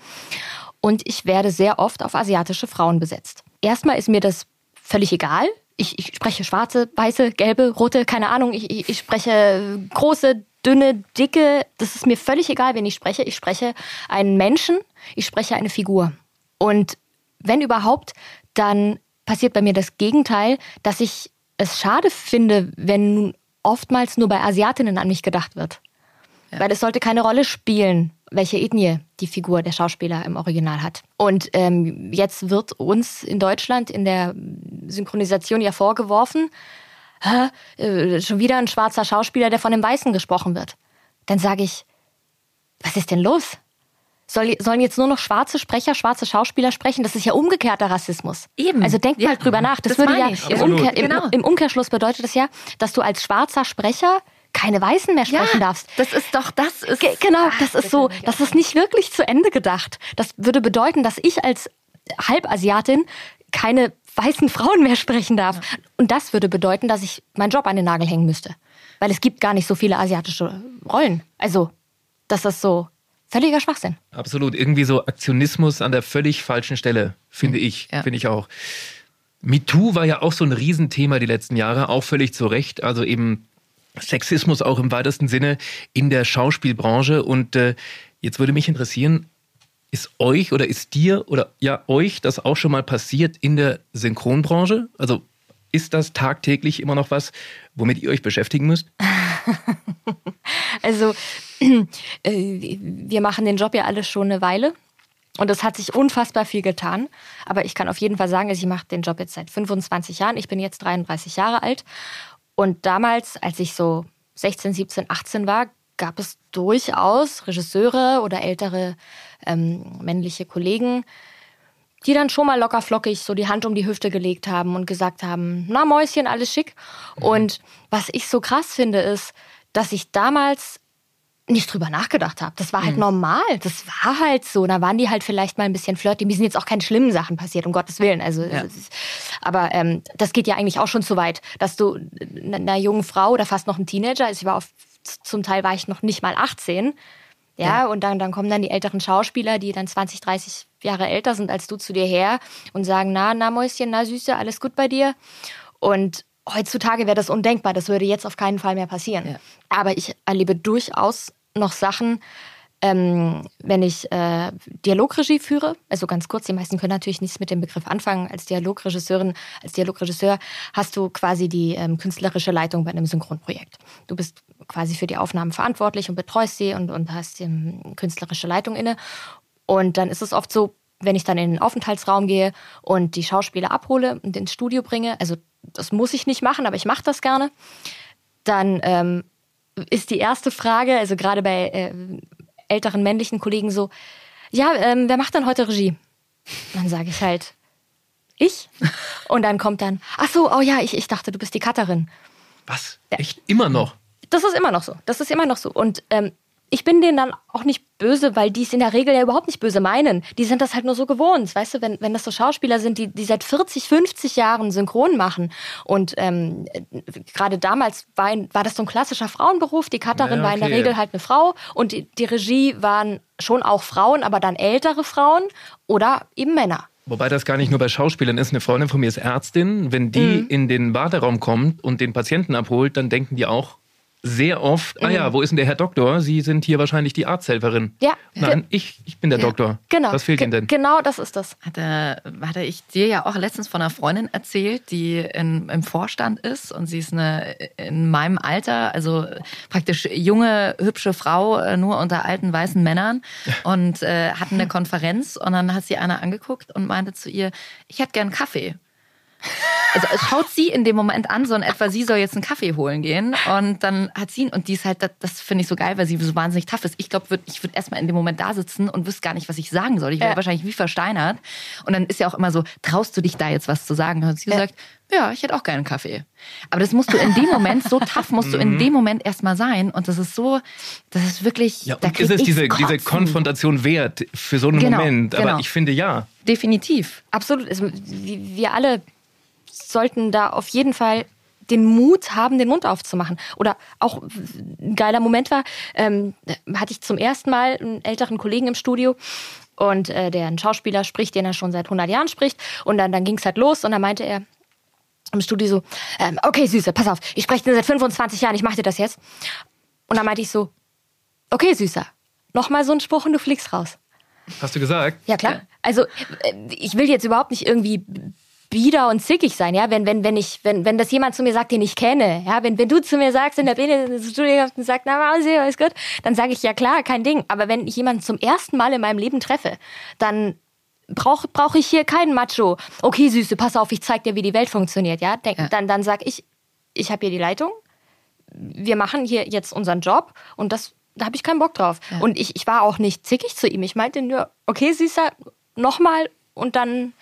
Und ich werde sehr oft auf asiatische Frauen besetzt. Erstmal ist mir das völlig egal. Ich, ich spreche schwarze, weiße, gelbe, rote, keine Ahnung. Ich, ich, spreche große, dünne, dicke. Das ist mir völlig egal, wen ich spreche. Ich spreche einen Menschen, ich spreche eine Figur. Und wenn überhaupt, dann passiert bei mir das Gegenteil, dass ich es schade finde, wenn oftmals nur bei Asiatinnen an mich gedacht wird. Weil es sollte keine Rolle spielen, welche Ethnie die Figur der Schauspieler im Original hat. Und ähm, jetzt wird uns in Deutschland in der Synchronisation ja vorgeworfen, äh, schon wieder ein schwarzer Schauspieler, der von einem Weißen gesprochen wird. Dann sage ich, was ist denn los? Soll, sollen jetzt nur noch schwarze Sprecher, schwarze Schauspieler sprechen? Das ist ja umgekehrter Rassismus. Eben. Also denk Ja. mal drüber nach. Das, Das würde ja im. Umkehr, im, Genau. im Umkehrschluss bedeutet das ja, dass du als schwarzer Sprecher keine Weißen mehr sprechen darfst. Das ist doch, das ist. Ge genau, das ist so, das ist nicht wirklich zu Ende gedacht. Das würde bedeuten, dass ich als Halbasiatin keine weißen Frauen mehr sprechen darf. Und das würde bedeuten, dass ich meinen Job an den Nagel hängen müsste. Weil es gibt gar nicht so viele asiatische Rollen. Also, das ist so völliger Schwachsinn. Absolut. Irgendwie so Aktionismus an der völlig falschen Stelle, finde ich. Finde ich auch. MeToo war ja auch so ein Riesenthema die letzten Jahre, auch völlig zu Recht. Also eben Sexismus auch im weitesten Sinne in der Schauspielbranche. Und äh, jetzt würde mich interessieren, ist euch oder ist dir oder ja euch das auch schon mal passiert in der Synchronbranche? Also ist das tagtäglich immer noch was, womit ihr euch beschäftigen müsst? (laughs) Also, (clears throat) wir machen den Job ja alle schon eine Weile. Und es hat sich unfassbar viel getan. Aber ich kann auf jeden Fall sagen, also ich mache den Job jetzt seit 25 Jahren. Ich bin jetzt 33 Jahre alt. Und damals, als ich so 16, 17, 18 war, gab es durchaus Regisseure oder ältere ähm, männliche Kollegen, die dann schon mal locker flockig so die Hand um die Hüfte gelegt haben und gesagt haben, na Mäuschen, alles schick. Und was ich so krass finde, ist, dass ich damals nicht drüber nachgedacht habe. Das war halt normal. Das war halt so. Da waren die halt vielleicht mal ein bisschen flirty. Mir sind jetzt auch keine schlimmen Sachen passiert, um Gottes Willen. Also, ist- aber ähm, das geht ja eigentlich auch schon zu weit, dass du einer jungen Frau oder fast noch einem Teenager, also ich war auf, zum Teil war ich noch nicht mal 18, ja, und dann, dann kommen dann die älteren Schauspieler, die dann 20, 30 Jahre älter sind als du zu dir her und sagen, na, na Mäuschen, na Süße, alles gut bei dir. Und heutzutage wäre das undenkbar, das würde jetzt auf keinen Fall mehr passieren. Aber ich erlebe durchaus noch Sachen, ähm, wenn ich äh, Dialogregie führe, also ganz kurz, die meisten können natürlich nichts mit dem Begriff anfangen. Als Dialogregisseurin, als Dialogregisseur hast du quasi die ähm, künstlerische Leitung bei einem Synchronprojekt. Du bist quasi für die Aufnahmen verantwortlich und betreust sie und, und hast die ähm, künstlerische Leitung inne. Und dann ist es oft so, wenn ich dann in den Aufenthaltsraum gehe und die Schauspieler abhole und ins Studio bringe, also das muss ich nicht machen, aber ich mache das gerne, dann ähm, ist die erste Frage, also gerade bei äh, älteren männlichen Kollegen so, ja, ähm, wer macht dann heute Regie? Dann sage ich halt, ich. (laughs) Und dann kommt dann, ach so, oh ja, ich, ich dachte, du bist die Cutterin. Was? Echt immer noch? Das ist immer noch so. Das ist immer noch so. Und ähm, ich bin denen dann auch nicht böse, weil die es in der Regel ja überhaupt nicht böse meinen. Die sind das halt nur so gewohnt. Weißt du, wenn, wenn das so Schauspieler sind, die, die seit 40, 50 Jahren synchron machen. Und ähm, äh, gerade damals war, ein, war das so ein klassischer Frauenberuf. Die Cutterin Ja, war in der okay. Regel halt eine Frau. Und die, die Regie waren schon auch Frauen, aber dann ältere Frauen oder eben Männer. Wobei das gar nicht nur bei Schauspielern ist. Eine Freundin von mir ist Ärztin. Wenn die Mhm. in den Warteraum kommt und den Patienten abholt, dann denken die auch sehr oft, ah ja, Mhm. wo ist denn der Herr Doktor? Sie sind hier wahrscheinlich die Arzthelferin. Ja. Nein, ich, ich bin der Ja. Doktor. Genau. Was fehlt Ge- Ihnen denn? Genau, das ist das. Hatte, hatte ich dir ja auch letztens von einer Freundin erzählt, die in, im Vorstand ist und sie ist eine in meinem Alter, also praktisch junge, hübsche Frau, äh, nur unter alten weißen Männern (laughs) und äh, hatten eine Konferenz und dann hat sie einer angeguckt und meinte zu ihr, ich hätte gern Kaffee. Also es schaut sie in dem Moment an, so in etwa, sie soll jetzt einen Kaffee holen gehen. Und dann hat sie ihn, und die ist halt, das, das finde ich so geil, weil sie so wahnsinnig tough ist. Ich glaube, würd, ich würde erstmal in dem Moment da sitzen und wüsste gar nicht, was ich sagen soll. Ich wäre Ja. wahrscheinlich wie versteinert. Und dann ist ja auch immer so, traust du dich da jetzt was zu sagen? Und sie sagt, ja, ich hätte auch gerne einen Kaffee. Aber das musst du in dem Moment, so tough musst du in Mhm. dem Moment erstmal sein. Und das ist so, das ist wirklich, Ja, da ist es diese, diese Kotzen. Konfrontation wert für so einen Genau, Moment? Aber genau. ich finde ja. Definitiv. Absolut. Also, wir alle sollten da auf jeden Fall den Mut haben, den Mund aufzumachen. Oder auch ein geiler Moment war, ähm, hatte ich zum ersten Mal einen älteren Kollegen im Studio und äh, der einen Schauspieler spricht, den er schon seit 100 Jahren spricht. Und dann, dann ging es halt los und dann meinte er im Studio so, ähm, okay Süße, pass auf, ich spreche dir seit 25 Jahren, ich mache dir das jetzt. Und dann meinte ich so, okay Süßer, nochmal so einen Spruch und du fliegst raus. Hast du gesagt? Ja, klar. Also, äh, ich will jetzt überhaupt nicht irgendwie bieder und zickig sein, ja, wenn, wenn, wenn ich, wenn, wenn das jemand zu mir sagt, den ich kenne, ja, wenn, wenn du zu mir sagst in der Studio und sagst, na, Mausi, alles gut, dann sage ich ja klar, kein Ding. Aber wenn ich jemanden zum ersten Mal in meinem Leben treffe, dann brauche brauch ich hier keinen Macho. Okay, Süße, pass auf, ich zeig dir, wie die Welt funktioniert, ja. Denk, Ja. Dann, dann sag ich, ich habe hier die Leitung, wir machen hier jetzt unseren Job und das, da habe ich keinen Bock drauf. Und ich, ich war auch nicht zickig zu ihm. Ich meinte nur, okay, Süßer, nochmal und dann,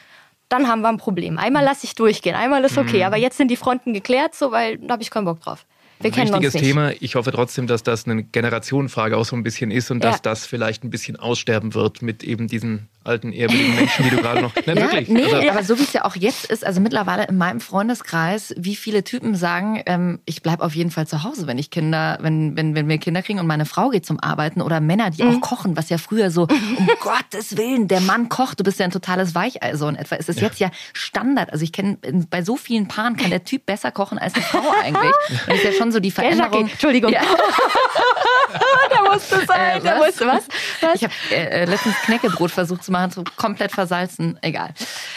dann haben wir ein Problem. Einmal Mhm. lasse ich durchgehen, einmal ist okay, aber jetzt sind die Fronten geklärt, so, weil da habe ich keinen Bock drauf. Wir uns Wichtiges. Thema. Ich hoffe trotzdem, dass das eine Generationenfrage auch so ein bisschen ist und Ja. dass das vielleicht ein bisschen aussterben wird mit eben diesen alten, ehrwürdigen Menschen, die du gerade noch. Nein, Ja, wirklich. nee, Also- aber so wie es ja auch jetzt ist, also mittlerweile in meinem Freundeskreis, wie viele Typen sagen, ähm, ich bleib auf jeden Fall zu Hause, wenn ich Kinder, wenn, wenn, wenn wir Kinder kriegen und meine Frau geht zum Arbeiten oder Männer, die auch kochen, was ja früher so, um (laughs) Gottes Willen, der Mann kocht, du bist ja ein totales Weichei, so in etwa ist es jetzt ja Standard. Also ich kenne, bei so vielen Paaren kann der Typ besser kochen als die Frau eigentlich. (laughs) Das ist ja schon so die? Veränderung. Entschuldigung. Ja. (laughs) musste sein, Äh, was? musste was? was? Ich habe äh, äh, letztens Knäckebrot versucht zu machen, so komplett versalzen. Egal.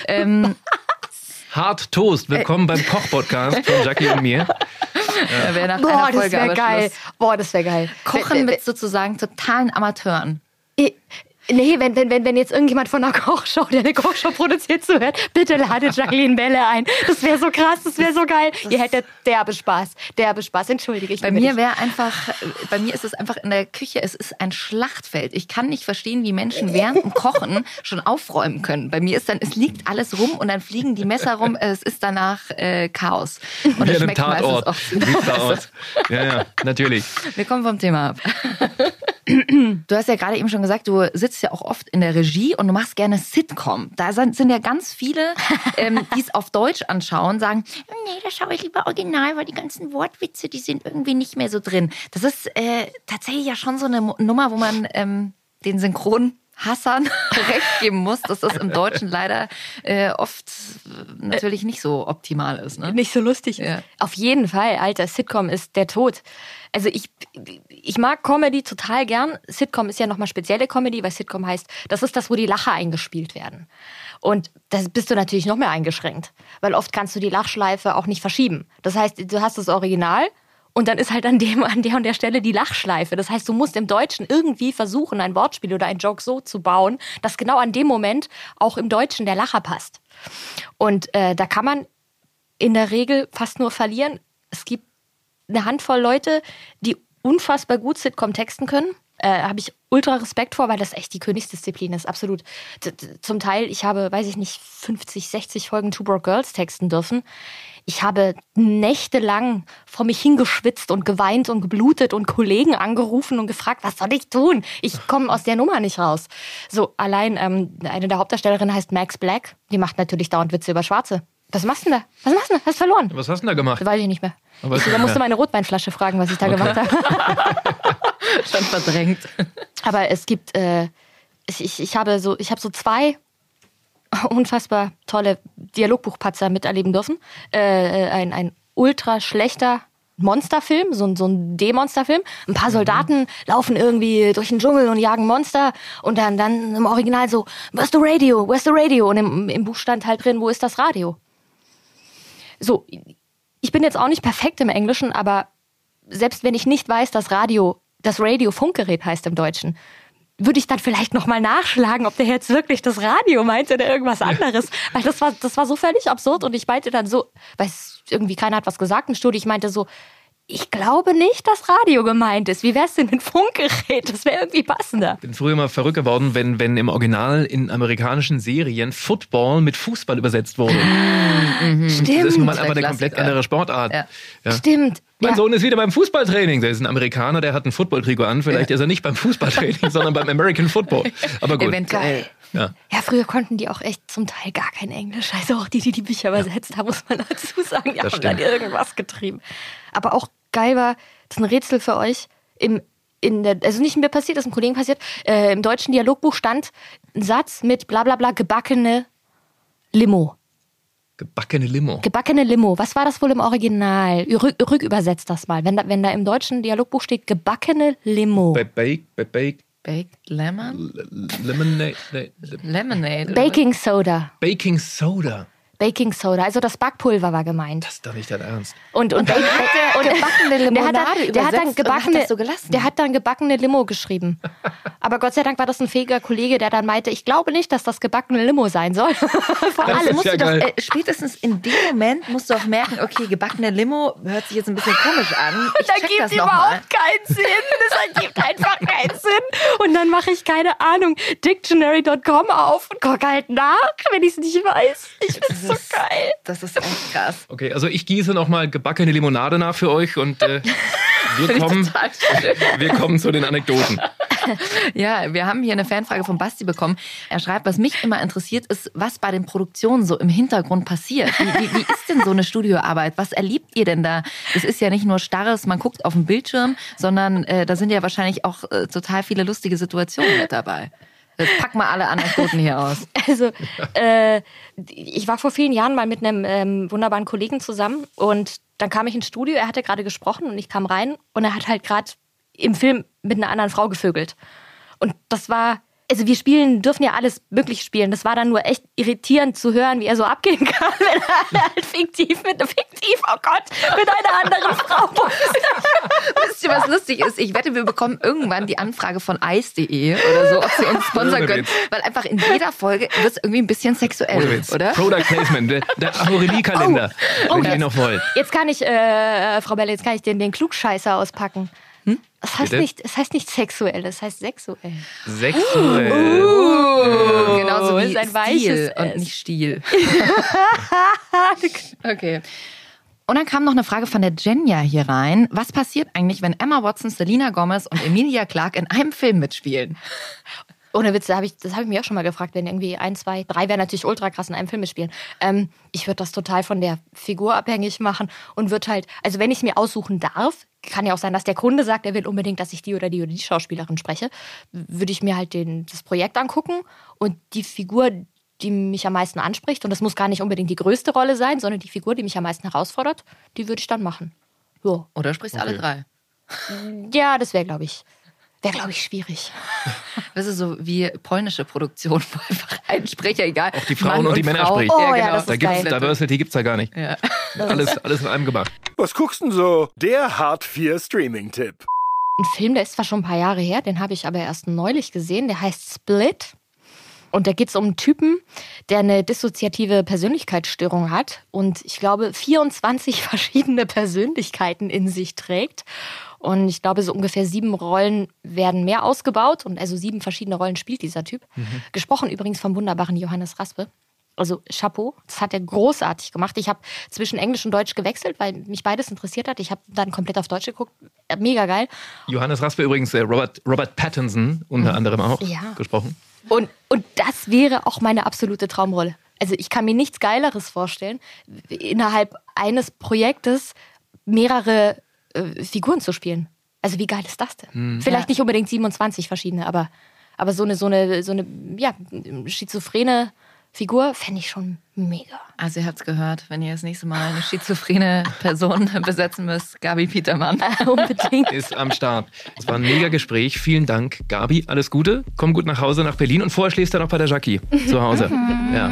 Ähm, (laughs) Hart Toast. Willkommen beim Koch-Podcast von Jackie und mir. ja. nach Boah, das wäre geil. Schluss. Boah, das wäre geil. Kochen mit sozusagen totalen Amateuren. Nee, wenn, wenn, wenn, wenn jetzt irgendjemand von einer Kochshow, der eine Kochshow produziert, zuhört, bitte ladet Jacqueline Bälle ein. Das wäre so krass, das wäre so geil. Ihr hättet derbe Spaß. Derbe Spaß. Entschuldige, ich Bei mir wäre einfach, bei mir ist es einfach in der Küche, es ist ein Schlachtfeld. Ich kann nicht verstehen, wie Menschen während dem Kochen schon aufräumen können. Bei mir ist dann, es liegt alles rum und dann fliegen die Messer rum, es ist danach äh, Chaos. Und es an einem schmeckt meistens auch Sieht's da aus. Ja, ja, natürlich. Wir kommen vom Thema ab. Du hast ja gerade eben schon gesagt, du sitzt ja auch oft in der Regie und du machst gerne Sitcom. Da sind, sind ja ganz viele, ähm, (laughs) die es auf Deutsch anschauen, sagen, nee, da schaue ich lieber original, weil die ganzen Wortwitze, die sind irgendwie nicht mehr so drin. Das ist äh, tatsächlich ja schon so eine Nummer, wo man ähm, den Synchronhassern (laughs) recht geben muss, dass das im Deutschen leider äh, oft äh, natürlich nicht so optimal ist. Ne? nicht so lustig ist. Ja. Auf jeden Fall, Alter, Sitcom ist der Tod. Also ich, ich mag Comedy total gern. Sitcom ist ja nochmal spezielle Comedy, weil Sitcom heißt, das ist das, wo die Lacher eingespielt werden. Und da bist du natürlich noch mehr eingeschränkt, weil oft kannst du die Lachschleife auch nicht verschieben. Das heißt, du hast das Original und dann ist halt an, dem, an der und der Stelle die Lachschleife. Das heißt, du musst im Deutschen irgendwie versuchen, ein Wortspiel oder ein Joke so zu bauen, dass genau an dem Moment auch im Deutschen der Lacher passt. Und äh, da kann man in der Regel fast nur verlieren. Es gibt eine Handvoll Leute, die unfassbar gut Sitcom texten können. Äh, habe ich ultra Respekt vor, weil das echt die Königsdisziplin ist, absolut. D- zum Teil, ich habe, weiß ich nicht, 50, 60 Folgen Two Broke Girls texten dürfen. Ich habe nächtelang vor mich hingeschwitzt und geweint und geblutet und Kollegen angerufen und gefragt, was soll ich tun? Ich komme aus der Nummer nicht raus. So, allein ähm, eine der Hauptdarstellerinnen heißt Max Black. Die macht natürlich dauernd Witze über Schwarze. Was machst du denn da? Was machst du denn? Hast verloren? Was hast du denn da gemacht? Das weiß ich nicht mehr. Aber Ich, da musste meine Rotweinflasche fragen, was ich da gemacht habe. (laughs) Schon verdrängt. Aber es gibt, äh, ich, ich, ich habe so, ich habe so zwei (laughs) unfassbar tolle Dialogbuchpatzer miterleben dürfen. Äh, ein, ein ultra schlechter Monsterfilm, so ein, so ein D-Monsterfilm. Ein paar Soldaten laufen irgendwie durch den Dschungel und jagen Monster und dann, dann im Original so, where's the radio, where's the radio? Und im, im Buch stand halt drin, wo ist das Radio? So, ich bin jetzt auch nicht perfekt im Englischen, aber selbst wenn ich nicht weiß, dass Radio, das Radio Funkgerät heißt im Deutschen, würde ich dann vielleicht nochmal nachschlagen, ob der jetzt wirklich das Radio meinte oder irgendwas anderes. (laughs) Weil das war, das war so völlig absurd und ich meinte dann so, weil irgendwie keiner hat was gesagt im Studio, ich meinte so, ich glaube nicht, dass Radio gemeint ist. Wie wär's denn mit Funkgerät? Das wäre irgendwie passender. bin früher mal verrückt geworden, wenn, wenn im Original in amerikanischen Serien Football mit Fußball übersetzt wurde. Stimmt. Das ist nun mal einfach eine komplett andere Sportart. Ja. Ja. Stimmt. Mein Ja. Sohn ist wieder beim Fußballtraining. Der ist ein Amerikaner, der hat ein Footballtrikot an. Vielleicht ist er nicht beim Fußballtraining, (laughs) sondern beim American Football. Aber gut. Eventuell. Ja. Ja, früher konnten die auch echt zum Teil gar kein Englisch. Also auch die, die die Bücher übersetzt haben, muss man dazu sagen. Die Das haben dann stimmt. irgendwas getrieben. Aber auch geil war, das ist ein Rätsel für euch. Im, in der, also nicht mir passiert, das ist einem Kollegen passiert. Äh, Im deutschen Dialogbuch stand ein Satz mit bla bla bla gebackene Limo. Gebackene Limo. Gebackene Limo. Was war das wohl im Original? Rück, rückübersetzt das mal. Wenn da, wenn da im deutschen Dialogbuch steht gebackene Limo. Bei Bake, bei Bake, Baked Lemon? Lemonade, nee, Lemonade. Baking Soda. Baking Soda. Baking Soda, also das Backpulver war gemeint. Das ist doch nicht dein Ernst. Und, und, Und dann hat (laughs) der gebackene Limonade der hat dann, der hat dann und gebackene, hat das so gelassen. Der hat dann gebackene Limo geschrieben. (laughs) Aber Gott sei Dank war das ein fähiger Kollege, der dann meinte, ich glaube nicht, dass das gebackene Limo sein soll. (laughs) Vor Das allem musst ja du doch, äh, spätestens in dem Moment musst du auch merken, okay, gebackene Limo hört sich jetzt ein bisschen komisch an. Ich da gibt das mal. überhaupt keinen Sinn. Das ergibt einfach keinen Sinn. Und dann mache ich, keine Ahnung, dictionary.com auf und gucke halt nach, wenn ich es nicht weiß. Ich find's so geil. Das ist echt krass. Okay, also ich gieße nochmal gebackene Limonade nach für euch und äh, wir, kommen, wir kommen zu den Anekdoten. (laughs) Ja, wir haben hier eine Fanfrage von Basti bekommen. Er schreibt, was mich immer interessiert, ist, was bei den Produktionen so im Hintergrund passiert. Wie, wie, wie ist denn so eine Studioarbeit? Was erlebt ihr denn da? Es ist ja nicht nur starres, man guckt auf den Bildschirm, sondern äh, da sind ja wahrscheinlich auch äh, total viele lustige Situationen mit dabei. Pack mal alle Anekdoten hier aus. (laughs) Also, äh, ich war vor vielen Jahren mal mit einem ähm, wunderbaren Kollegen zusammen und dann kam ich ins Studio, er hatte gerade gesprochen und ich kam rein und er hat halt gerade im Film mit einer anderen Frau gevögelt. Und das war, also wir spielen, dürfen ja alles möglich spielen. Das war dann nur echt irritierend zu hören, wie er so abgehen (laughs) kann, wenn er halt fiktiv mit fiktiv, oh Gott, mit einer anderen Frau. (laughs) Wisst ihr, was lustig ist? Ich wette, wir bekommen irgendwann die Anfrage von ice.de oder so, ob sie uns sponsern können. Weil einfach in jeder Folge wird es irgendwie ein bisschen sexuell, oder? Product Placement, der, der Aurelie-Kalender, Oh, wenn ihr noch wollt. Jetzt kann ich, äh, Frau Belle, jetzt kann ich den, den Klugscheißer auspacken. Das heißt, Bitte? nicht, es heißt nicht sexuell, es heißt sexuell. Sexuell. Uh, genauso wie ist ein Stil weiches und S. nicht Stil. (laughs) okay. Und dann kam noch eine Frage von der Jenja hier rein. Was passiert eigentlich, wenn Emma Watson, Selena Gomez und Emilia Clarke in einem Film mitspielen? Ohne Witz, da hab ich, das habe ich mir auch schon mal gefragt, wenn irgendwie ein, zwei, drei wäre natürlich ultra krass in einem Film mitspielen. Ähm, ich würde das total von der Figur abhängig machen und würde halt, also wenn ich es mir aussuchen darf, kann ja auch sein, dass der Kunde sagt, er will unbedingt, dass ich die oder die oder die Schauspielerin spreche, würde ich mir halt den, das Projekt angucken und die Figur, die mich am meisten anspricht, und das muss gar nicht unbedingt die größte Rolle sein, sondern die Figur, die mich am meisten herausfordert, die würde ich dann machen. Ja, Oder sprichst du alle drei? ja das wäre, glaube ich, wäre, glaube ich, schwierig. (laughs) Das ist so wie polnische Produktion, wo einfach ein Sprecher, egal. Auch die Frauen Mann und die Männer Frau. spricht. Oh, ja, ja, genau. das Da gibt's geil. Diversity gibt's da gar nicht. Ja. (laughs) Alles, alles in einem gemacht. Was guckst denn so? Der Hart 4 Streaming-Tipp. Ein Film, der ist zwar schon ein paar Jahre her, den habe ich aber erst neulich gesehen, der heißt Split. Und da geht es um einen Typen, der eine dissoziative Persönlichkeitsstörung hat und ich glaube 24 (laughs) verschiedene Persönlichkeiten in sich trägt. Und ich glaube, so ungefähr sieben Rollen werden mehr ausgebaut und also sieben verschiedene Rollen spielt dieser Typ. Gesprochen übrigens vom wunderbaren Johannes Raspe. Also Chapeau, das hat er großartig gemacht. Ich habe zwischen Englisch und Deutsch gewechselt, weil mich beides interessiert hat. Ich habe dann komplett auf Deutsch geguckt. Mega geil. Johannes Raspe übrigens, äh, Robert, Robert Pattinson unter anderem auch Ja. gesprochen. Und, und das wäre auch meine absolute Traumrolle. Also ich kann mir nichts Geileres vorstellen, innerhalb eines Projektes mehrere äh, Figuren zu spielen. Also wie geil ist das denn? Vielleicht nicht unbedingt 27 verschiedene, aber, aber so eine, so eine, so eine ja, schizophrene Figur fände ich schon mega. Also ihr habt's gehört, wenn ihr das nächste Mal eine schizophrene Person (laughs) besetzen müsst, Gabi Petermann. (laughs) Unbedingt. Ist am Start. Es war ein mega Gespräch. Vielen Dank, Gabi. Alles Gute. Komm gut nach Hause nach Berlin und vorher schläfst du noch bei der Jackie zu Hause. Ja.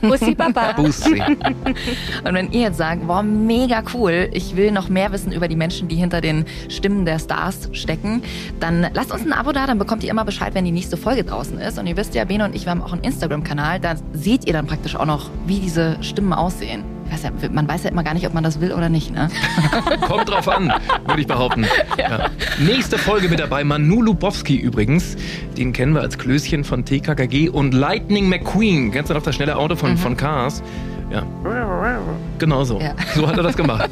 Bussi Baba. Bussi. (laughs) Und wenn ihr jetzt sagt, boah, mega cool, ich will noch mehr wissen über die Menschen, die hinter den Stimmen der Stars stecken, dann lasst uns ein Abo da, dann bekommt ihr immer Bescheid, wenn die nächste Folge draußen ist. Und ihr wisst ja, Bene und ich, wir haben auch einen Instagram-Kanal, da seht ihr dann praktisch auch noch, wie diese Stimmen aussehen. Ich weiß ja, man weiß ja immer gar nicht, ob man das will oder nicht, ne? (laughs) Kommt drauf an, würde ich behaupten. (laughs) Ja. Nächste Folge mit dabei Manu Lubowski übrigens. Den kennen wir als Klößchen von TKKG und Lightning McQueen. Kennst du noch das schnelle Auto von, von Cars? Ja. (laughs) Genau so. Ja. So hat er das gemacht.